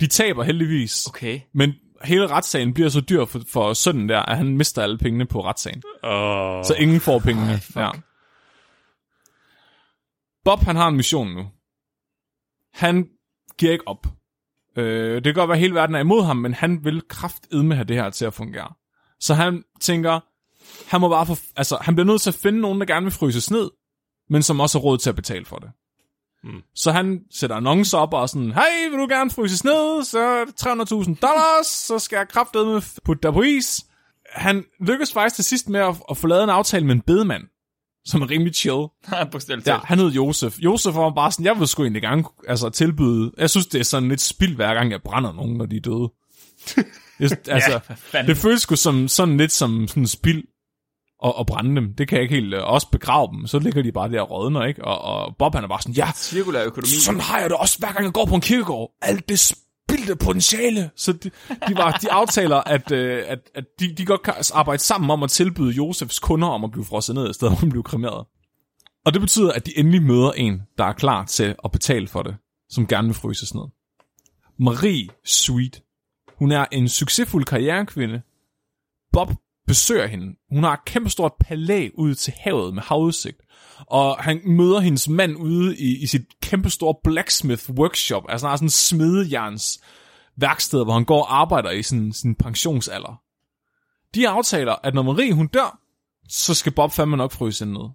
De taber heldigvis, Okay. men hele retssagen bliver så dyr for, for sønnen der, at han mister alle pengene på retssagen. Og Så ingen får pengene. Ja. Bob, han har en mission nu. Han giver ikke op. Øh, det kan godt være, at hele verden er imod ham, men han vil kraftedme have det her til at fungere. Så han tænker, han må bare få, altså, han bliver nødt til at finde nogen, der gerne vil fryses ned, men som også har råd til at betale for det. Mm. Så han sætter annoncer op og sådan, hey, vil du gerne fryses ned, så er det 300.000 dollars, så skal jeg kraftedme putte dig på is. Han lykkes faktisk til sidst med at, at få lavet en aftale med en bedemand, som er rimelig chill. Ja, han hed Josef. Josef var bare sådan, jeg vil sgu egentlig gerne altså, tilbyde... Jeg synes, det er sådan lidt spild, hver gang jeg brænder nogen, når de er døde. Jeg, altså, fanden? det føles sgu som, sådan lidt som sådan spild at, at brænde dem. Det kan jeg ikke helt... øh, Også begrave dem. Så ligger de bare der og rådner, ikke? Og, og Bob, han er bare sådan, ja, Cirkulær økonomi. sådan har jeg det også, hver gang jeg går på en kirkegård. Alt det spildte potentiale. Så de, de, var, de aftaler, at, øh, at, at de, de godt kan arbejde sammen om at tilbyde Josefs kunder om at blive frosset ned, i stedet for at blive kremeret. Og det betyder, at de endelig møder en, der er klar til at betale for det, som gerne vil fryses ned. Marie Sweet. Hun er en succesfuld karrierekvinde. Bob besøger hende. Hun har et kæmpestort palæ ud til havet med havudsigt. Og han møder hendes mand ude i, i sit kæmpestore blacksmith workshop, altså han har sådan en smedejerns værksted, hvor han går og arbejder i sin, sin pensionsalder. De aftaler, at når Marie hun dør, så skal Bob fandme nok fryse hende ned.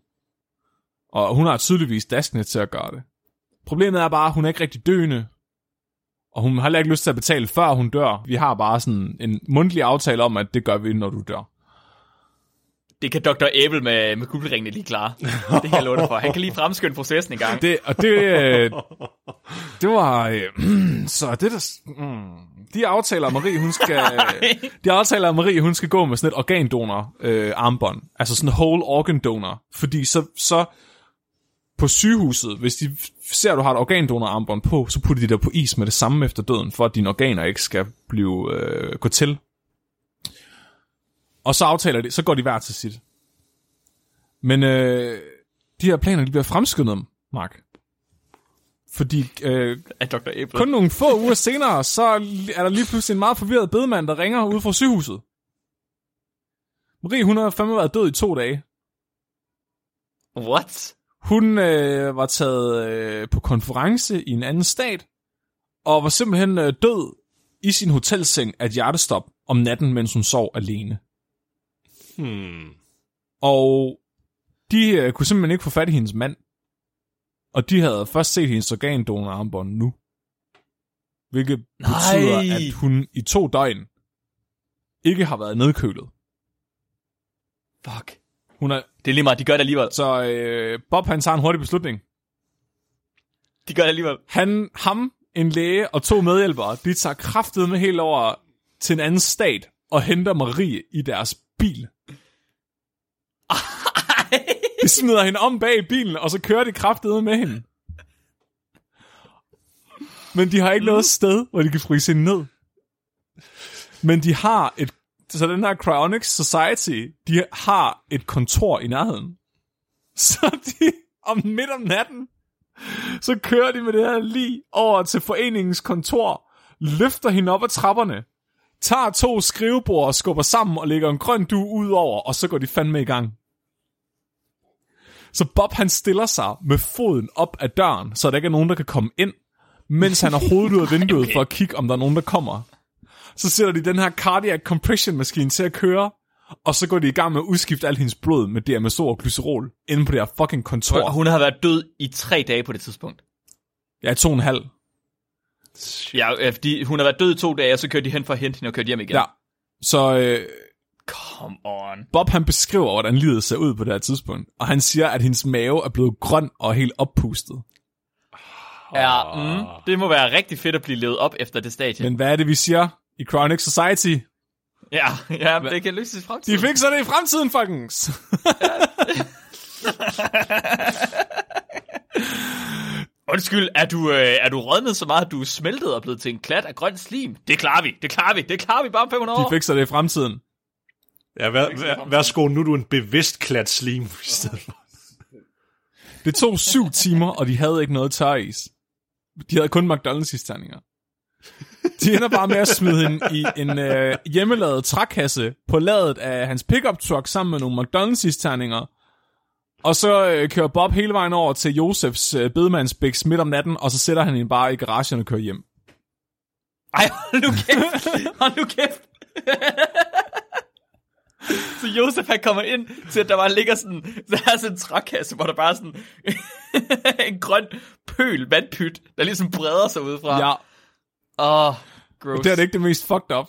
Og hun har tydeligvis daskene til at gøre det. Problemet er bare, at hun er ikke rigtig døende, og hun har heller ikke lyst til at betale, før hun dør. Vi har bare sådan en mundtlig aftale om, at det gør vi, når du dør det kan Dr. Abel med, med guldringene lige klare. Det kan jeg love dig for. Han kan lige fremskynde processen en gang. Det, og det, øh, det var... Øh, så det der... Mm, de aftaler, Marie, hun skal... de aftaler, Marie, hun skal gå med sådan et organdonor øh, armbånd. Altså sådan en whole organ donor. Fordi så, så på sygehuset, hvis de ser, at du har et organdonor armbånd på, så putter de dig på is med det samme efter døden, for at dine organer ikke skal blive øh, gå til. Og så aftaler de, så går de hver til sit. Men øh, de her planer, de bliver fremskyndet, Mark. Fordi øh, Af Dr. Abel. kun nogle få uger senere, så er der lige pludselig en meget forvirret bedemand, der ringer ud fra sygehuset. Marie, hun har fandme været død i to dage. What? Hun øh, var taget øh, på konference i en anden stat, og var simpelthen øh, død i sin hotelseng af et hjertestop om natten, mens hun sov alene. Hmm. Og de øh, kunne simpelthen ikke få fat i hendes mand. Og de havde først set hendes organdonorarmbånd nu. Hvilket Nej. betyder, at hun i to døgn ikke har været nedkølet. Fuck. Hun er, Det er lige meget, de gør det alligevel. så øh, Bob han tager en hurtig beslutning. De gør det alligevel. Han, ham, en læge og to medhjælpere, de tager kraftet med helt over til en anden stat og henter Marie i deres bil. De smider hende om bag i bilen, og så kører de kraftet med hende. Men de har ikke noget sted, hvor de kan fryse hende ned. Men de har et... Så den her Cryonics Society, de har et kontor i nærheden. Så de om midt om natten, så kører de med det her lige over til foreningens kontor, løfter hende op ad trapperne, tager to skrivebord og skubber sammen og lægger en grøn du ud over, og så går de fandme i gang. Så Bob han stiller sig med foden op ad døren, så der ikke er nogen, der kan komme ind, mens han har hovedet ud af vinduet okay. for at kigge, om der er nogen, der kommer. Så sætter de den her cardiac compression maskine til at køre, og så går de i gang med at udskifte alt hendes blod med DMSO og glycerol inde på det her fucking kontor. Og hun har været død i tre dage på det tidspunkt. Ja, to og en halv. Ja, øh, fordi hun har været død i to dage, og så kørte de hen for at hente hende og kørte hjem igen. Ja. Så øh, Come on. Bob han beskriver, hvordan livet ser ud på det her tidspunkt. Og han siger, at hendes mave er blevet grøn og helt oppustet. Ja, mm, det må være rigtig fedt at blive levet op efter det stadie. Men hvad er det, vi siger i Chronic Society? Ja, ja det kan løses i De fremtiden. fikser det i fremtiden, fuckings! Undskyld, er du, øh, er du rådnet så meget, at du er smeltet og blevet til en klat af grøn slim? Det klarer vi, det klarer vi, det klarer vi bare om 500 De år. fikser det i fremtiden. Ja, vær, vær, værsgo, nu er du en bevidst klat slim i stedet for. Det tog syv timer, og de havde ikke noget tøris. De havde kun McDonald's isterninger. De ender bare med at smide hende i en øh, hjemmelavet trækasse på ladet af hans pickup truck sammen med nogle McDonald's isterninger. Og så øh, kører Bob hele vejen over til Josefs øh, bedemandsbæks midt om natten, og så sætter han hende bare i garagen og kører hjem. Ej, hold nu kæft. Hold nu kæft. Så Josef han kommer ind til, at der bare ligger sådan, der er sådan en trækasse, hvor der bare er sådan en grøn pøl, vandpyt, der ligesom breder sig udefra. Ja, Åh, oh, gross. det er det ikke det mest fucked up.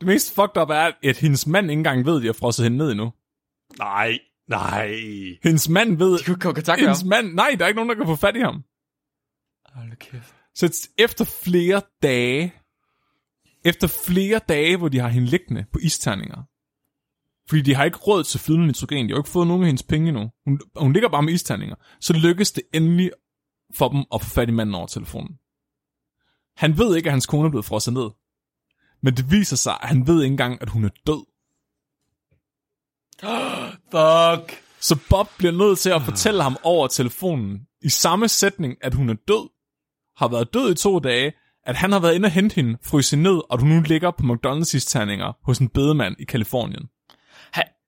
Det mest fucked up er, at hendes mand ikke engang ved, at de har frosset hende ned endnu. Nej, nej. Hendes mand ved... Du kan kontakte ham. Hendes mand... Nej, der er ikke nogen, der kan få fat i ham. Hold kæft. Så efter flere dage, efter flere dage, hvor de har hende liggende på isterninger, fordi de har ikke råd til flydende nitrogen, de har jo ikke fået nogen af hendes penge endnu, hun, hun ligger bare med isterninger, så lykkes det endelig for dem at få fat i manden over telefonen. Han ved ikke, at hans kone er blevet frosset ned. Men det viser sig, at han ved ikke engang, at hun er død. Fuck. Så Bob bliver nødt til at fortælle ham over telefonen, i samme sætning, at hun er død, har været død i to dage, at han har været inde og hente hende, fryse ned, og du nu ligger på McDonald's-terninger hos en bedemand i Kalifornien.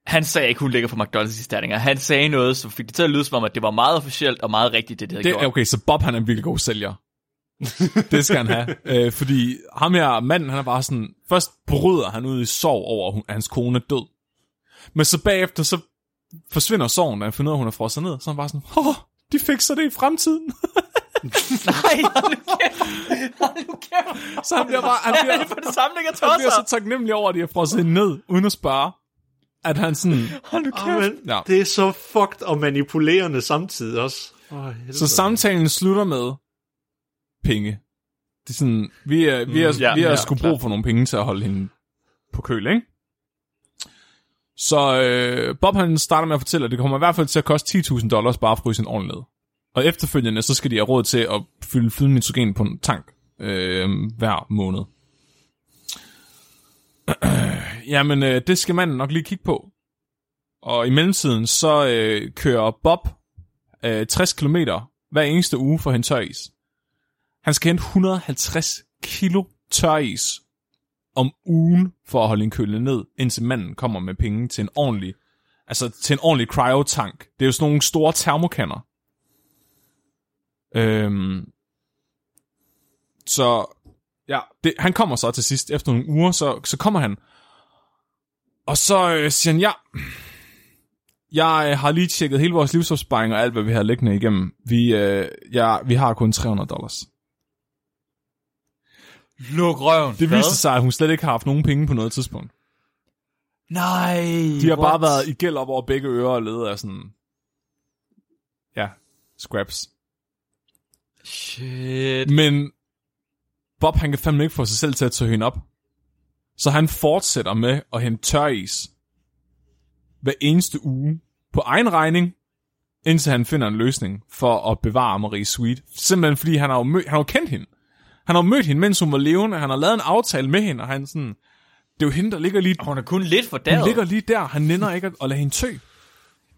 Han, sagde ikke, hun ligger på McDonald's i standinger. Han sagde noget, som fik det til at lyde som om, at det var meget officielt og meget rigtigt, det de havde Det gjort. er okay, så Bob han er en virkelig god sælger. det skal han have. Øh, fordi ham her manden, han er bare sådan, først bryder han ud i sorg over, at hans kone er død. Men så bagefter, så forsvinder sorgen, da han finder ud af, at hun er frosset ned. Så han bare sådan, åh, de fikser det i fremtiden. Nej, hold nu kæft. Hold nu kæft. så han bliver bare, han er bliver, det for en samling af han bliver så taknemmelig over, at de har frosset ned, uden at spørge. At han sådan... Hold nu Oh, men, Ja. Det er så fucked og manipulerende samtidig også. Oh, Så samtalen slutter med penge. Det er sådan, vi er, vi er, Mm, ja, vi er ja, sgu brug for nogle penge til at holde hende på køl, ikke? Så øh, Bob han starter med at fortælle, at det kommer i hvert fald til at koste 10.000 dollars bare at fryse en ordentlig ned. Og efterfølgende, så skal de have råd til at fylde flydende nitrogen på en tank øh, hver måned. Jamen, øh, det skal manden nok lige kigge på. Og i mellemtiden, så øh, kører Bob øh, 60 km hver eneste uge for at hente tøris. Han skal hente 150 kilo tøris om ugen for at holde en køle ned, indtil manden kommer med penge til en ordentlig, altså til en ordentlig cryotank. Det er jo sådan nogle store termokanner. Øhm, så ja, det, han kommer så til sidst efter nogle uger, så, så kommer han. Og så øh, siger han, ja, jeg øh, har lige tjekket hele vores livsopsparing og alt, hvad vi har liggende igennem. Vi, øh, ja, vi har kun 300 dollars. Luk røven. Det viste sig, at hun slet ikke har haft nogen penge på noget tidspunkt. Nej. De har bare what? været i gæld op over begge ører og ledet af sådan... Ja, scraps. Shit. Men Bob, han kan fandme ikke få sig selv til at tage hende op. Så han fortsætter med at hente tøris hver eneste uge på egen regning, indtil han finder en løsning for at bevare Marie Sweet. Simpelthen fordi han har jo, mød, han har jo kendt hende. Han har mødt hende, mens hun var levende. Han har lavet en aftale med hende, og han sådan... Det er jo hende, der ligger lige, Hun er kun lidt for hun der. ligger lige der. Han nænder ikke at, at lade hende tø.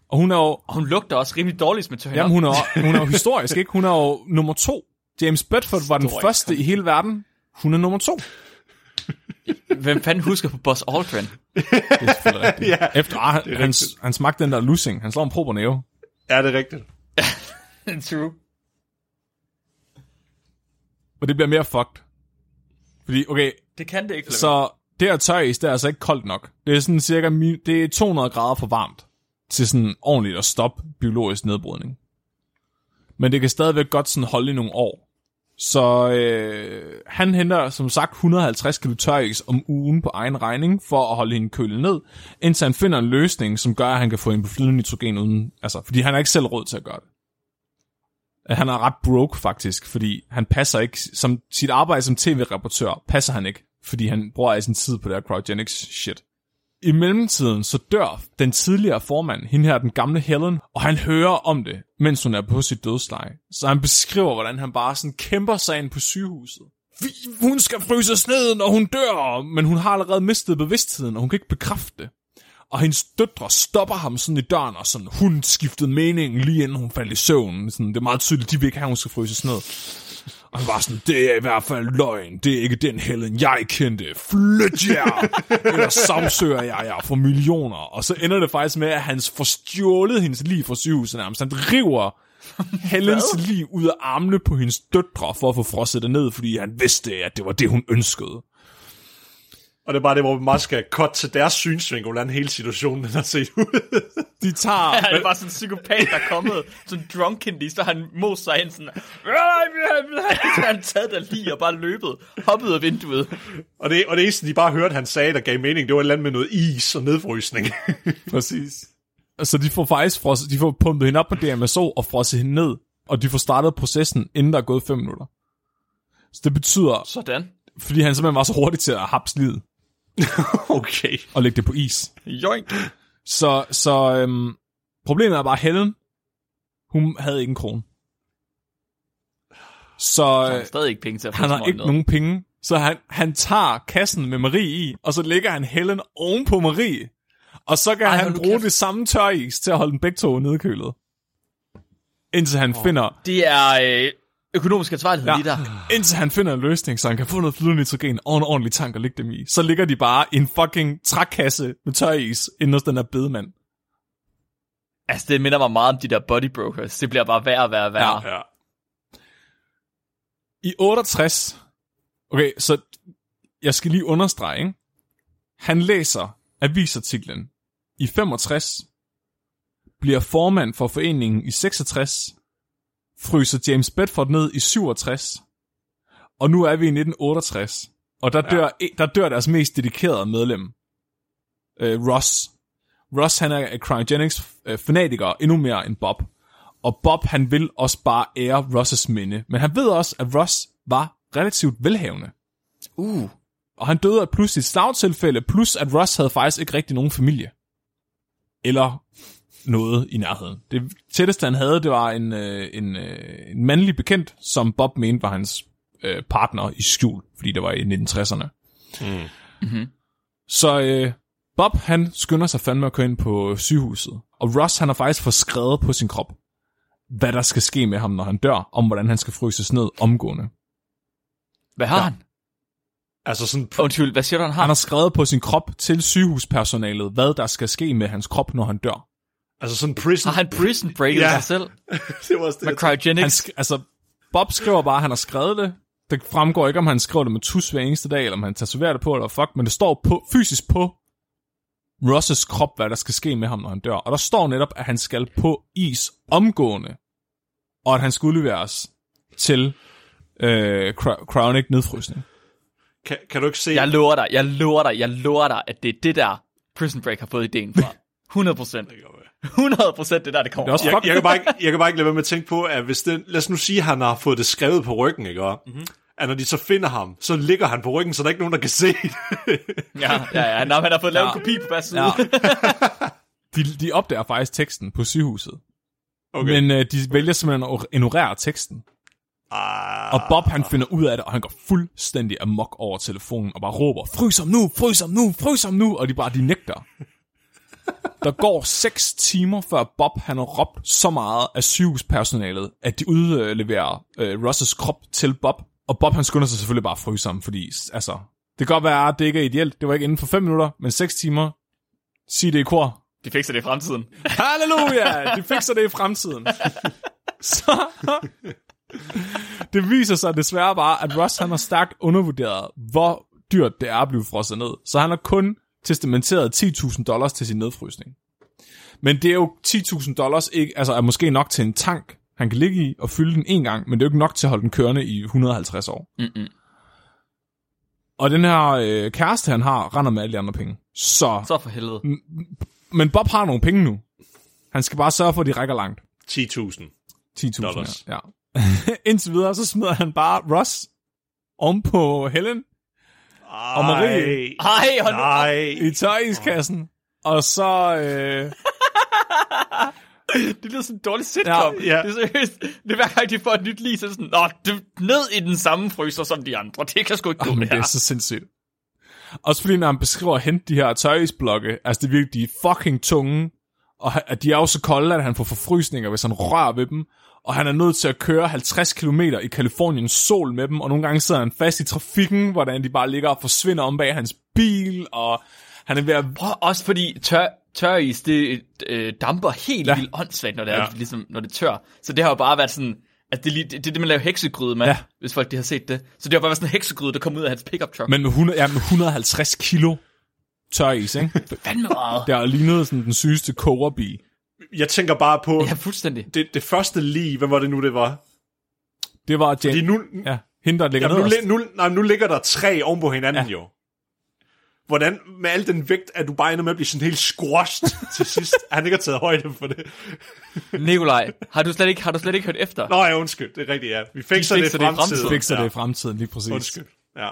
Og hun er jo, Og hun lugter også rimelig dårligt med tøj. jamen, hun er, hun er jo historisk, ikke? Hun er jo nummer to. James Bedford var den første i hele verden. Hun er nummer to. Hvem fanden husker på Buzz Aldrin? Det er selvfølgelig rigtigt. Ja, Efter ah, han, det er han, rigtigt. han smagte den der lussing. Han slår en prober næve. Ja, det er rigtigt. True. Og det bliver mere fucked. Fordi, okay, Det kan det ikke. Flemming. så det her tøjs, det er altså ikke koldt nok. Det er sådan cirka det er 200 grader for varmt til sådan ordentligt at stoppe biologisk nedbrydning. Men det kan stadigvæk godt sådan holde i nogle år. Så øh, han henter som sagt 150 kilo tøjs om ugen på egen regning for at holde hende kølet ned, indtil han finder en løsning, som gør, at han kan få hende på flydende nitrogen uden, altså, fordi han har ikke selv råd til at gøre det. Øh, han er ret broke faktisk, fordi han passer ikke, som sit arbejde som tv-rapportør passer han ikke, fordi han bruger al sin tid på det her cryogenics shit. I mellemtiden så dør den tidligere formand, hende her, den gamle Helen, og han hører om det, mens hun er på sit dødsleje. Så han beskriver, hvordan han bare sådan kæmper sig ind på sygehuset. Vi, hun skal fryses ned, når hun dør, men hun har allerede mistet bevidstheden, og hun kan ikke bekræfte det. Og hendes døtre stopper ham sådan i døren, og sådan, hun skiftede mening lige inden hun faldt i søvn. Sådan, det er meget tydeligt, de vil ikke have, at hun skal fryses ned. Og han var sådan, det er i hvert fald løgn. Det er ikke den Helen, jeg kendte. Flyt jer! Eller sagsøger jeg jer for millioner. Og så ender det faktisk med, at han får stjålet hendes liv fra sygehuset nærmest. Han river Helens liv ud af armene på hendes døtre for at få frosset det ned, fordi han vidste, at det var det, hun ønskede. Og det er bare det, hvor vi meget skal cut til deres synsvinkel, hvordan hele situationen den har set ud. De tager... Han er bare sådan en psykopat, der er kommet, sådan drunkenly, så han most sig ind sådan, så han taget der lige og bare løbet, hoppet ud af vinduet. og, det, og det eneste, de bare hørte, han sagde, der gav mening, det var et eller andet med noget is og nedfrysning. Præcis. Så de får faktisk frosset, de får pumpet hende op på DMSO og frosset hende ned, og de får startet processen, inden der er gået 5 minutter. Så det betyder, Sådan. fordi han simpelthen var så hurtig til at hapse livet okay. og lægge det på is. Joink. Så, så øhm, problemet er bare, Helen, hun havde ikke en krone. Så Han har øh, stadig ikke penge til at få han har ikke noget. nogen penge. Så han, han tager kassen med Marie i, og så lægger han Helen oven på Marie. Og så kan Ej, han bruge kæft. det samme tøris til at holde dem begge to nedkølet. Indtil han oh. finder Det er øh, økonomisk ansvarlighed Ja. lige der. indtil han finder en løsning, så han kan få noget flydende nitrogen og en ordentlig tank at lægge dem i. Så ligger de bare i en fucking trækasse med tøjis inde hos den her bedemand. Altså, det minder mig meget om de der body brokers. Det bliver bare værre og værre og værre. Ja. I 68, okay, så jeg skal lige understrege, ikke? Han læser avisartiklen i 65, bliver formand for foreningen i 66, fryser James Bedford ned i 67, og nu er vi i 1968, og der dør, ja. der dør deres mest dedikerede medlem, øh, Ross. Ross han er cryogenics øh, fanatiker endnu mere end Bob. Og Bob han vil også bare ære Ross' minde. Men han ved også, at Ross var relativt velhavende. Uh. Og han døde af pludselig et slagtilfælde, plus at Ross havde faktisk ikke rigtig nogen familie. Eller noget i nærheden. Det tætteste, han havde, det var en, øh, en, øh, en mandlig bekendt, som Bob mente var hans øh, partner i skjul, fordi det var i 1960'erne. Mm. Mm-hmm. Så øh, Bob, han skynder sig fandme at køre ind på sygehuset. Og Ross, han har faktisk fået skrevet på sin krop, hvad der skal ske med ham, når han dør, om hvordan han skal fryses ned omgående. Hvad har Ja. han? Altså sådan, Undskyld, hvad siger du, han har? Han har skrevet på sin krop til sygehuspersonalet, hvad der skal ske med hans krop, når han dør. Altså sådan prison... Har han prison breaket Ja. sig selv det var også det, med cryogenics? Han sk- altså, Bob skriver bare, at han har skrevet det. Det fremgår ikke, om han skriver det med tus hver eneste dag, eller om han tatoverer det på, eller fuck, men det står på, fysisk på Ross' krop, hvad der skal ske med ham, når han dør. Og der står netop, at han skal på is omgående, og at han skal udleveres til øh, cry- cryonic nedfrysning. kan, kan du ikke se... Jeg lover dig, jeg lover dig, jeg lover dig, at det er det der, Prison Break har fået ideen fra. 100 procent. 100 procent det der, det kommer Det også jeg, jeg, kan bare ikke, jeg kan bare ikke lade være med at tænke på, at hvis det, lad os nu sige, at han har fået det skrevet på ryggen, ikke? Mm-hmm. At når de så finder ham, så ligger han på ryggen, så der er ikke nogen, der kan se det. Ja, ja, ja. Nå, han har fået lavet Ja. en kopi på hver side. Ja. De, de opdager faktisk teksten på sygehuset, Okay. men øh, de vælger simpelthen at ignorere teksten. ah, Og Bob han finder ud af det, og han går fuldstændig amok over telefonen, og bare råber, frys ham nu, frys ham nu, frys ham nu, og de bare, de nægter. Der går 6 timer, før Bob han har råbt så meget af sygehuspersonalet, at de udleverer øh, Ross' krop til Bob. Og Bob han skynder sig selvfølgelig bare at fryse ham, fordi altså, det kan godt være, at det ikke er ideelt. Det var ikke inden for 5 minutter, men 6 timer. Sig det i kor. De fikser det i fremtiden. Halleluja! De fikser det i fremtiden. Så det viser sig desværre bare, at Ross han har stærkt undervurderet, hvor dyrt det er at blive frosset ned. Så han har kun testamenteret 10.000 dollars til sin nedfrysning. Men det er jo 10.000 dollars ikke, altså er måske nok til en tank, han kan ligge i og fylde den en gang, men det er jo ikke nok til at holde den kørende i 150 år. Mm-mm. Og den her øh, kæreste, han har, render med alle de andre penge. Så, Så for helvede. men Bob har nogle penge nu. Han skal bare sørge for, at de rækker langt. 10.000. 10.000, Dollars. ja. ja. Indtil videre, så smider han bare Ross om på Helen Og Marie. Ej, hold nu. Nej. i tøjiskassen. Og så... Øh, Det lyder som en dårlig sitcom. Ja, ja. Det er seriøst. Det er hver gang, de får et nyt lig, så er det sådan, Nå, det, ned i den samme fryser som de andre. Det kan sgu ikke gå men med det er så sindssygt. Også fordi, når han beskriver at hente de her tøjisblokke, altså det er virkelig, de er fucking tunge, og at de er jo så kolde, at han får forfrysninger, hvis han rører ved dem, og han er nødt til at køre 50 km i Kaliforniens sol med dem, og nogle gange sidder han fast i trafikken, hvordan de bare ligger og forsvinder om bag hans bil, og han er ved at... Også fordi tør, tøris, det øh, damper helt Ja. vildt åndssvagt, når det, er, Ja. ligesom, når det tør. Så det har jo bare været sådan, at det, er lige- det, det det, man laver heksegryde med, Ja. hvis folk de har set det. Så det har bare været sådan en heksegryde, der kom ud af hans pickup truck. Men med, 100, ja, med 150 kilo tøjis, ikke? Fandme meget. Det har lignet sådan den sygeste kogerbil. Jeg tænker bare på Ja, fuldstændig. det, det første lige, hvad var det nu, det var? Det var Jane... Fordi nu, Ja, hende, der ligger Jamen, nu, nu, nej, nu ligger der tre oven på hinanden ja. jo. Hvordan med al den vægt, at du bare ender med at blive sådan helt squashed til sidst? Han ikke har taget højde for det. Nikolaj, har du slet ikke, har du slet ikke hørt efter? Nå ja, undskyld, det er rigtigt, ja. Vi fikser, Vi det i fikser det i fremtiden. fremtiden. fikser ja. det i fremtiden, lige præcis. Undskyld, ja.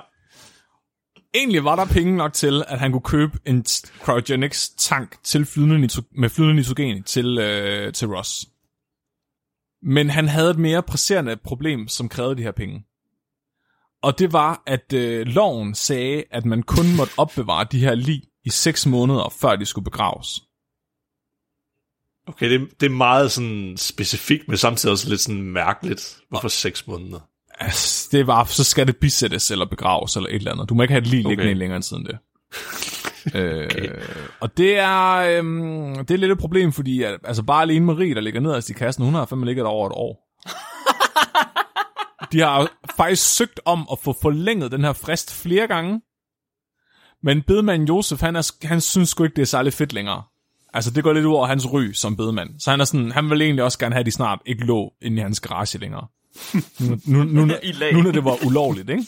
Egentlig var der penge nok til, at han kunne købe en cryogenics tank til flydende nitro- med flydende nitrogen til, øh, til Ross. Men han havde et mere presserende problem, som krævede de her penge. Og det var, at øh, loven sagde, at man kun måtte opbevare de her lig i 6 måneder, før de skulle begraves. Okay, det, det er meget sådan specifikt, men samtidig også lidt sådan mærkeligt. Hvorfor 6 måneder? Altså, det var, så skal det bisættes eller begraves eller et eller andet. Du må ikke have et lige liggende Okay. længere end det. okay. øh, og det er, øhm, det er lidt et problem, fordi at, altså bare alene Marie, der ligger nederst i kassen, hun har fandme ligget der over et år. De har faktisk søgt om at få forlænget den her frist flere gange. Men bedemanden Josef, han, er, han synes sgu ikke, det er særlig fedt længere. Altså, det går lidt ud over hans ry som bedemand. Så han er sådan, han vil egentlig også gerne have, at de snart ikke lå inde i hans garage længere. Nu, nu, nu, nu, når det var ulovligt, ikke?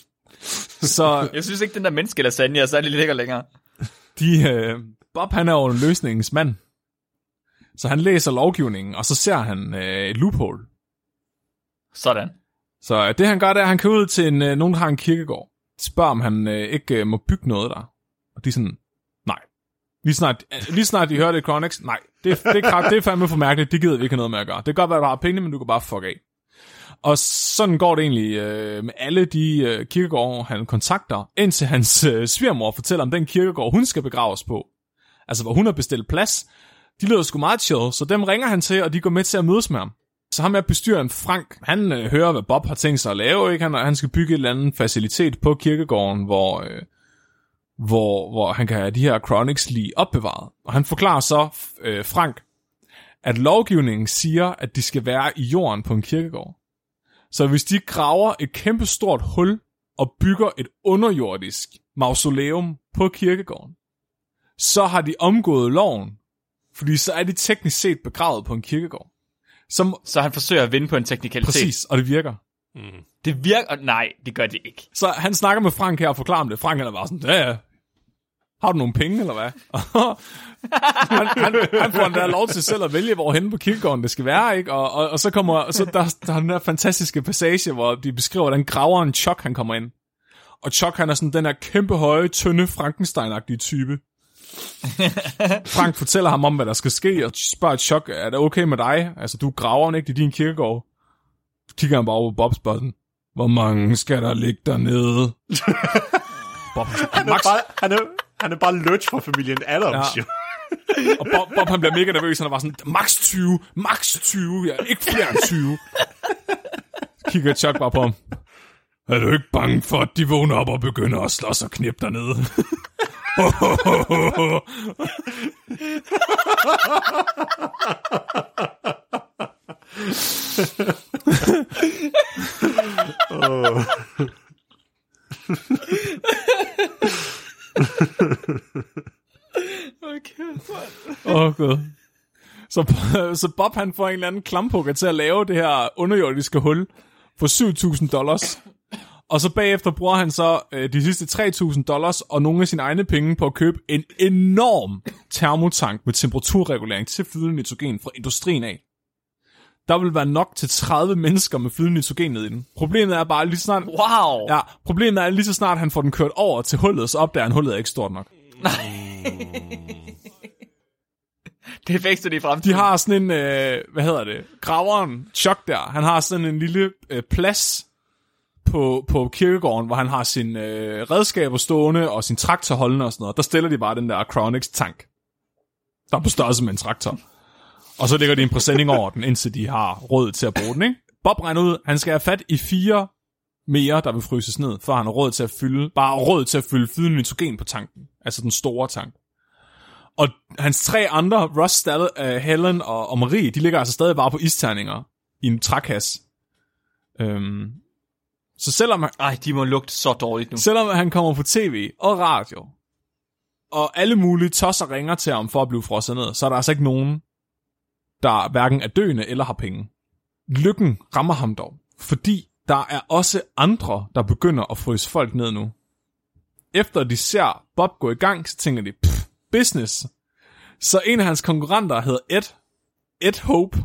Så Jeg synes ikke, den der menneskelasagne er særlig lækker længere. de, øh, Bob han er jo en løsningens mand. Så han læser lovgivningen, og så ser han øh, et loophole. Sådan. Så øh, det han gør, det er, at han kører ud til en, øh, nogen, der har en kirkegård. Spørger, om han øh, ikke øh, må bygge noget der. Og de er sådan, nej. Lige snart, øh, lige snart de hører det i Chronix, nej. Det, det, kraft, det er fandme for mærkeligt, det gider vi ikke have noget med at gøre. Det kan godt være, at du har penge, men du kan bare fuck af. Og sådan går det egentlig øh, med alle de øh, kirkegårde, han kontakter, indtil hans øh, svigermor fortæller om den kirkegård, hun skal begraves på. Altså, hvor hun har bestilt plads. De lyder sgu meget chill, så dem ringer han til, og de går med til at mødes med ham. Så ham er bestyren Frank, han øh, hører, hvad Bob har tænkt sig at lave. Ikke? Han, han skal bygge et eller andet facilitet på kirkegården, hvor, øh, hvor, hvor han kan have de her Chronics lige opbevaret. Og han forklarer så øh, Frank, at lovgivningen siger, at de skal være i jorden på en kirkegård. Så hvis de graver et kæmpe stort hul og bygger et underjordisk mausoleum på kirkegården, så har de omgået loven, fordi så er de teknisk set begravet på en kirkegård. Som, Så han forsøger at vinde på en teknikalitet. præcis, og det virker. Det virker... Nej, det gør det ikke. Så han snakker med Frank her og forklarer om det. Frank han er bare sådan, ja, ja. Har du nogle penge, eller hvad? han, han, han får endda lov til selv at vælge, hvor hen på kirkegården det skal være, ikke? Og, og, og så kommer så der, der er den der fantastiske passage, hvor de beskriver, hvordan graveren Chuck, han kommer ind. Og Chuck, han er sådan den her kæmpe høje, tynde, Frankenstein-agtige type. Frank fortæller ham om, hvad der skal ske, og spørger Chuck, er det okay med dig? Altså, du er graveren, ikke? Er din kirkegård. Så kigger han bare over på Bobs button. Hvor mange skal der ligge dernede? Bob, Han er max, bare, han er, han er bare Lurch fra familien Adams, Ja. ja. og Bob, Bob, han bliver mega nervøs. Han er bare sådan, max 20, max 20, ja, ikke flere end 20. Så kigger Chuck bare på ham. Er du ikke bange for, at de vågner op og begynder at slås og knippe dernede? Okay. Åh, oh, gud. Så, så Bob han får en eller anden klamphugger til at lave det her underjordiske hul for 7.000 dollars. Og så bagefter bruger han så øh, de sidste 3.000 dollars og nogle af sine egne penge på at købe en enorm termotank med temperaturregulering til flydende nitrogen fra industrien af. Der vil være nok til 30 mennesker med flydende nitrogen nede i den. Problemet er bare lige så snart... Wow. Ja, problemet er lige så snart han får den kørt over til hullet, så opdager han, at hullet er ikke stort nok. Det fikser de i fremtiden. De har sådan en, øh, hvad hedder det, graveren, Chuck der, han har sådan en lille øh, plads på, på kirkegården, hvor han har sine øh, redskaber stående og sin traktor holdende og sådan noget. Der stiller de bare den der Chronix tank, der er på størrelse med en traktor. Og så lægger de en præsending over den, indtil de har råd til at bruge den, ikke? Bob regner ud, han skal have fat i fire mere, der vil fryses ned, for han har råd til at fylde, bare råd til at fylde flydende nitrogen på tanken. Altså den store tank. Og hans tre andre, Ross, Stall, uh, Helen og, og Marie, de ligger altså stadig bare på isterninger i en trækasse. Øhm, så selvom, han- Ej, de må lugte så dårligt nu. selvom han kommer på tv og radio, og alle mulige tosser ringer til ham for at blive frosset ned, så er der altså ikke nogen, der hverken er døende eller har penge. Lykken rammer ham dog, fordi der er også andre, der begynder at fryse folk ned nu. Efter de ser Bob gå i gang, så tænker de, pff, business. Så en af hans konkurrenter hedder Ed. Ed Hope.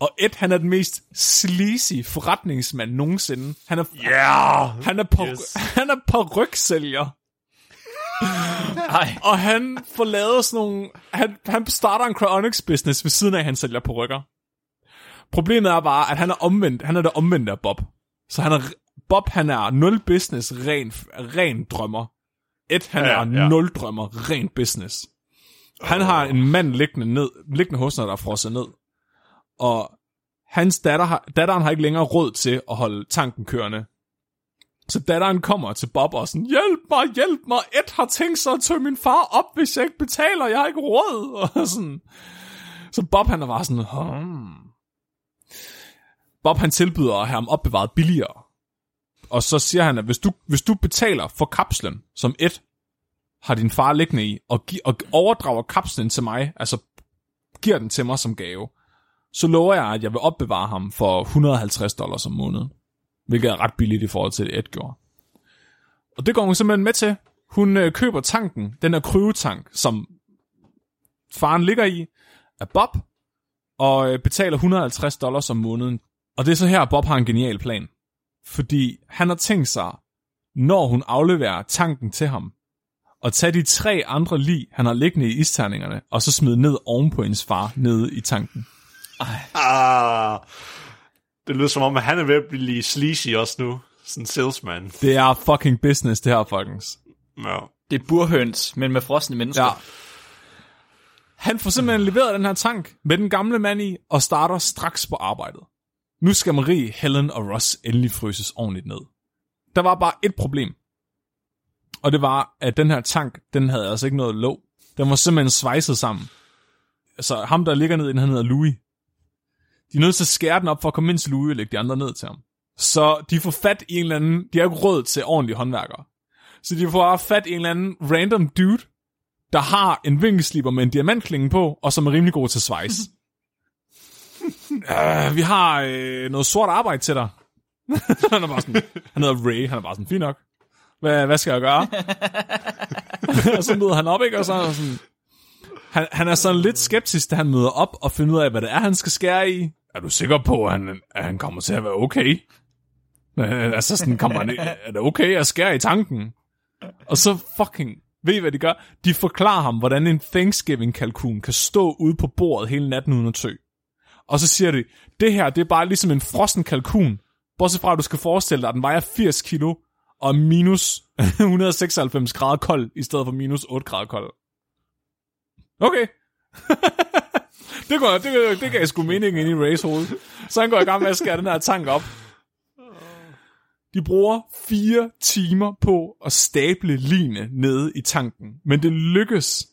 Og Ed, han er den mest sleazy forretningsmand nogensinde. Han er, Yeah! han er, på, Yes. han er på rygsælger. Og han får lavet sådan nogle... Han, han starter en cryonics business ved siden af, at han sælger på rykker. Problemet er bare, at han er omvendt. Han er det omvendte af Bob. Så han er, Bob, han er nul business, ren, ren drømmer. Ed, han Ja, er ja. nul drømmer, ren business. Han har en mand liggende, ned, liggende hos sig, der er frosset ned. Og hans datter har, datteren har ikke længere råd til at holde tanken kørende. Så datteren kommer til Bob og sådan, hjælp mig, hjælp mig, Ed har tænkt sig at tømme min far op, hvis jeg ikke betaler, jeg har ikke råd. Og sådan. Så Bob han er bare sådan, hmm. Bob han tilbyder at have ham opbevaret billigere. Og så siger han, at hvis du, hvis du betaler for kapslen, som et har din far liggende i, og, gi- og overdrager kapslen til mig, altså giver den til mig som gave, så lover jeg, at jeg vil opbevare ham for 150 dollars om måneden. Hvilket er ret billigt i forhold til det, Ed gjorde. Og det går hun simpelthen med til. Hun øh, køber tanken, den her kryvetank, som faren ligger i, af Bob, og øh, betaler 150 dollars om måneden. Og det er så her, Bob har en genial plan. Fordi han har tænkt sig, når hun afleverer tanken til ham, og tage de tre andre lig, han har liggende i isterningerne, og så smide ned oven på hendes far, nede i tanken. Ah, det lyder som om, at han er ved at blive sleazy også nu. Sådan salesman. Det er fucking business, det her, folkens. Ja. Det er burhøns, men med frosne mennesker. Ja. Han får simpelthen leveret den her tank med den gamle mand i, og starter straks på arbejdet. Nu skal Marie, Helen og Ross endelig fryses ordentligt ned. Der var bare et problem. Og det var, at den her tank, den havde altså ikke noget låg. Den var simpelthen svejset sammen. Altså ham, der ligger ned, han hedder Louis. De er nødt til at skære den op for at komme ind til Louis og lægge de andre ned til ham. Så de får fat i en eller anden... De har ikke råd til ordentlige håndværkere. Så de får fat i en eller anden random dude, der har en vinkelsliber med en diamantklinge på, og som er rimelig god til svejs. uh, vi har øh, noget sort arbejde til dig. han er bare sådan, han hedder Ray, han er bare sådan, fint nok. Hvad, hvad skal jeg gøre? og så møder han op, ikke? Og så er han sådan, han, han er sådan lidt skeptisk, da han møder op og finder ud af, hvad det er, han skal skære i. Er du sikker på, at han, at han kommer til at være okay? Øh, altså sådan, kommer han, er det okay at skære i tanken? Og så fucking, ved I hvad de gør? De forklarer ham, hvordan en Thanksgiving-kalkun kan stå ude på bordet hele natten uden at tø. Og så siger de, det her, det er bare ligesom en frossen kalkun. Bortset fra, at du skal forestille dig, at den vejer 80 kilo og minus 196 grader kold, i stedet for minus 8 grader kold. Okay. det, går, det, det gav sgu mening ind i Rays hoved. Så han går i gang med at skære den her tank op. De bruger fire timer på at stable line nede i tanken. Men det lykkes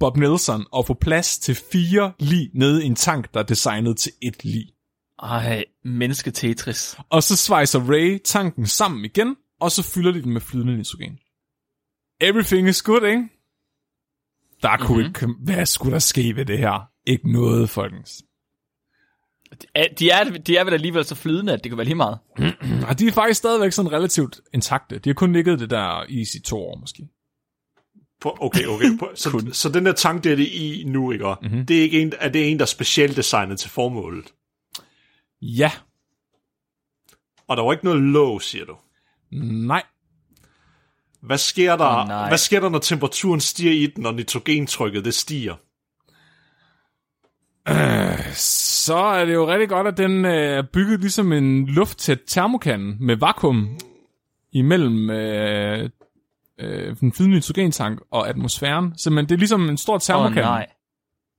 Bob Nelson at få plads til fire lig nede i en tank, der er designet til et lig. Ej, menneske Tetris. Og så svejser Ray tanken sammen igen, og så fylder de den med flydende nitrogen. Everything is good, ikke? Der kunne mm-hmm. ikke... Hvad skulle der ske ved det her? Ikke noget, folkens. De er, de er vel alligevel så flydende, at det kan være lige meget. Og de er faktisk stadigvæk sådan relativt intakte. De har kun ligget det der i i to år, måske. På, okay, okay. På, så, så den der tank, det er det i nu, ikke? Mm-hmm. Det er ikke en, er det en, der er specielt designet til formålet? Ja. Og der var ikke noget låg, siger du? Nej. Hvad sker der, Åh, nej. hvad sker der når temperaturen stiger i den, og nitrogentrykket det stiger? Så er det jo rigtig godt, at den øh, er bygget ligesom en lufttæt termokan med vakuum imellem øh, øh, den flydende nitrogentank og atmosfæren. Så men det er ligesom en stor termokan. oh, nej.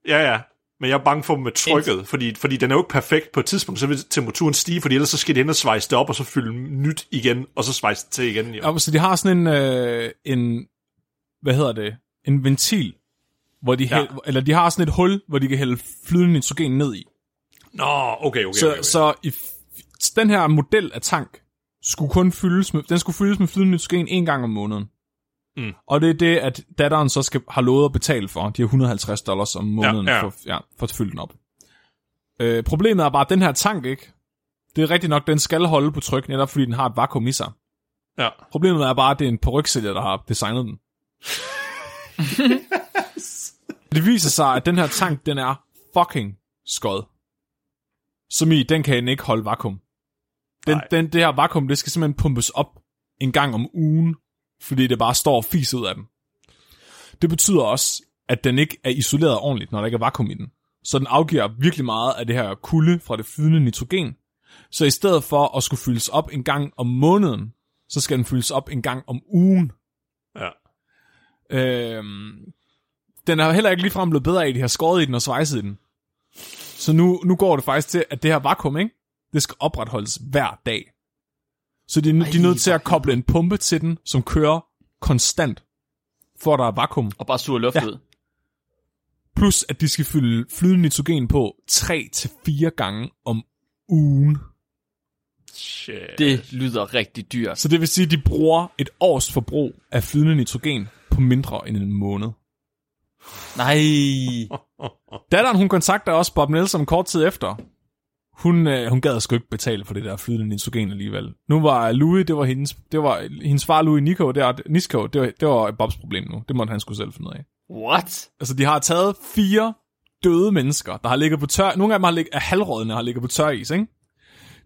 Ja, ja. Men jeg er bange for med trykket, fordi, fordi den er jo ikke perfekt på et tidspunkt, så vil temperaturen stige, fordi ellers så skal det hen og svejse det op, og så fylde nyt igen, og så svejse det til igen. Jo. Ja, så de har sådan en, øh, en, hvad hedder det, en ventil, hvor de, Ja. hæld, eller de har sådan et hul, hvor de kan hælde flydende nitrogen ned i. Nå, okay, okay, Så, okay, okay. så i, den her model af tank skulle kun fyldes med, den skulle fyldes med flydende nitrogen en gang om måneden. Mm. Og det er det, at datteren så skal, har lovet at betale for. De har 150 dollars om måneden Ja, ja. For, ja, for at fylde den op. Øh, problemet er bare, at den her tank ikke, det er rigtigt nok, den skal holde på tryk, netop fordi den har et vakuum i sig. Ja. Problemet er bare, at det er en peryksælger, der har designet den. det viser sig, at den her tank, den er fucking skod. Som i, den kan ikke holde vakuum. Den, Nej. den, det her vakuum, det skal simpelthen pumpes op en gang om ugen, fordi det bare står og fiser ud af den. Det betyder også, at den ikke er isoleret ordentligt, når der ikke er vakuum i den. Så den afgiver virkelig meget af det her kulde fra det flydende nitrogen. Så i stedet for at skulle fyldes op en gang om måneden, så skal den fyldes op en gang om ugen. ja. Øhm, den er heller ikke ligefrem blevet bedre af, at de har skåret i den og svejset i den. Så nu, nu går det faktisk til, at det her vakuum, ikke? det skal opretholdes hver dag. Så de, de er nødt til at koble en pumpe til den, som kører konstant, for at der er vakuum. Og bare suge luft ja. ud. Plus at de skal fylde flydende nitrogen på 3-4 gange om ugen. Shit. Det lyder rigtig dyrt. Så det vil sige, at de bruger et års forbrug af flydende nitrogen på mindre end en måned. Nej. Datteren, hun kontakter også Bob Nelson kort tid efter. Hun, øh, hun gad sgu ikke betale for det der flydende nitrogen alligevel. Nu var Louis, det var hendes, det var hendes far Louis Nico, der, Nisco, det var, det var Bobs problem nu. Det måtte han skulle selv finde ud af. What? Altså, de har taget fire døde mennesker, der har ligget på tør... Nogle af dem har ligget, er halvrådende og har ligget på tør is, ikke?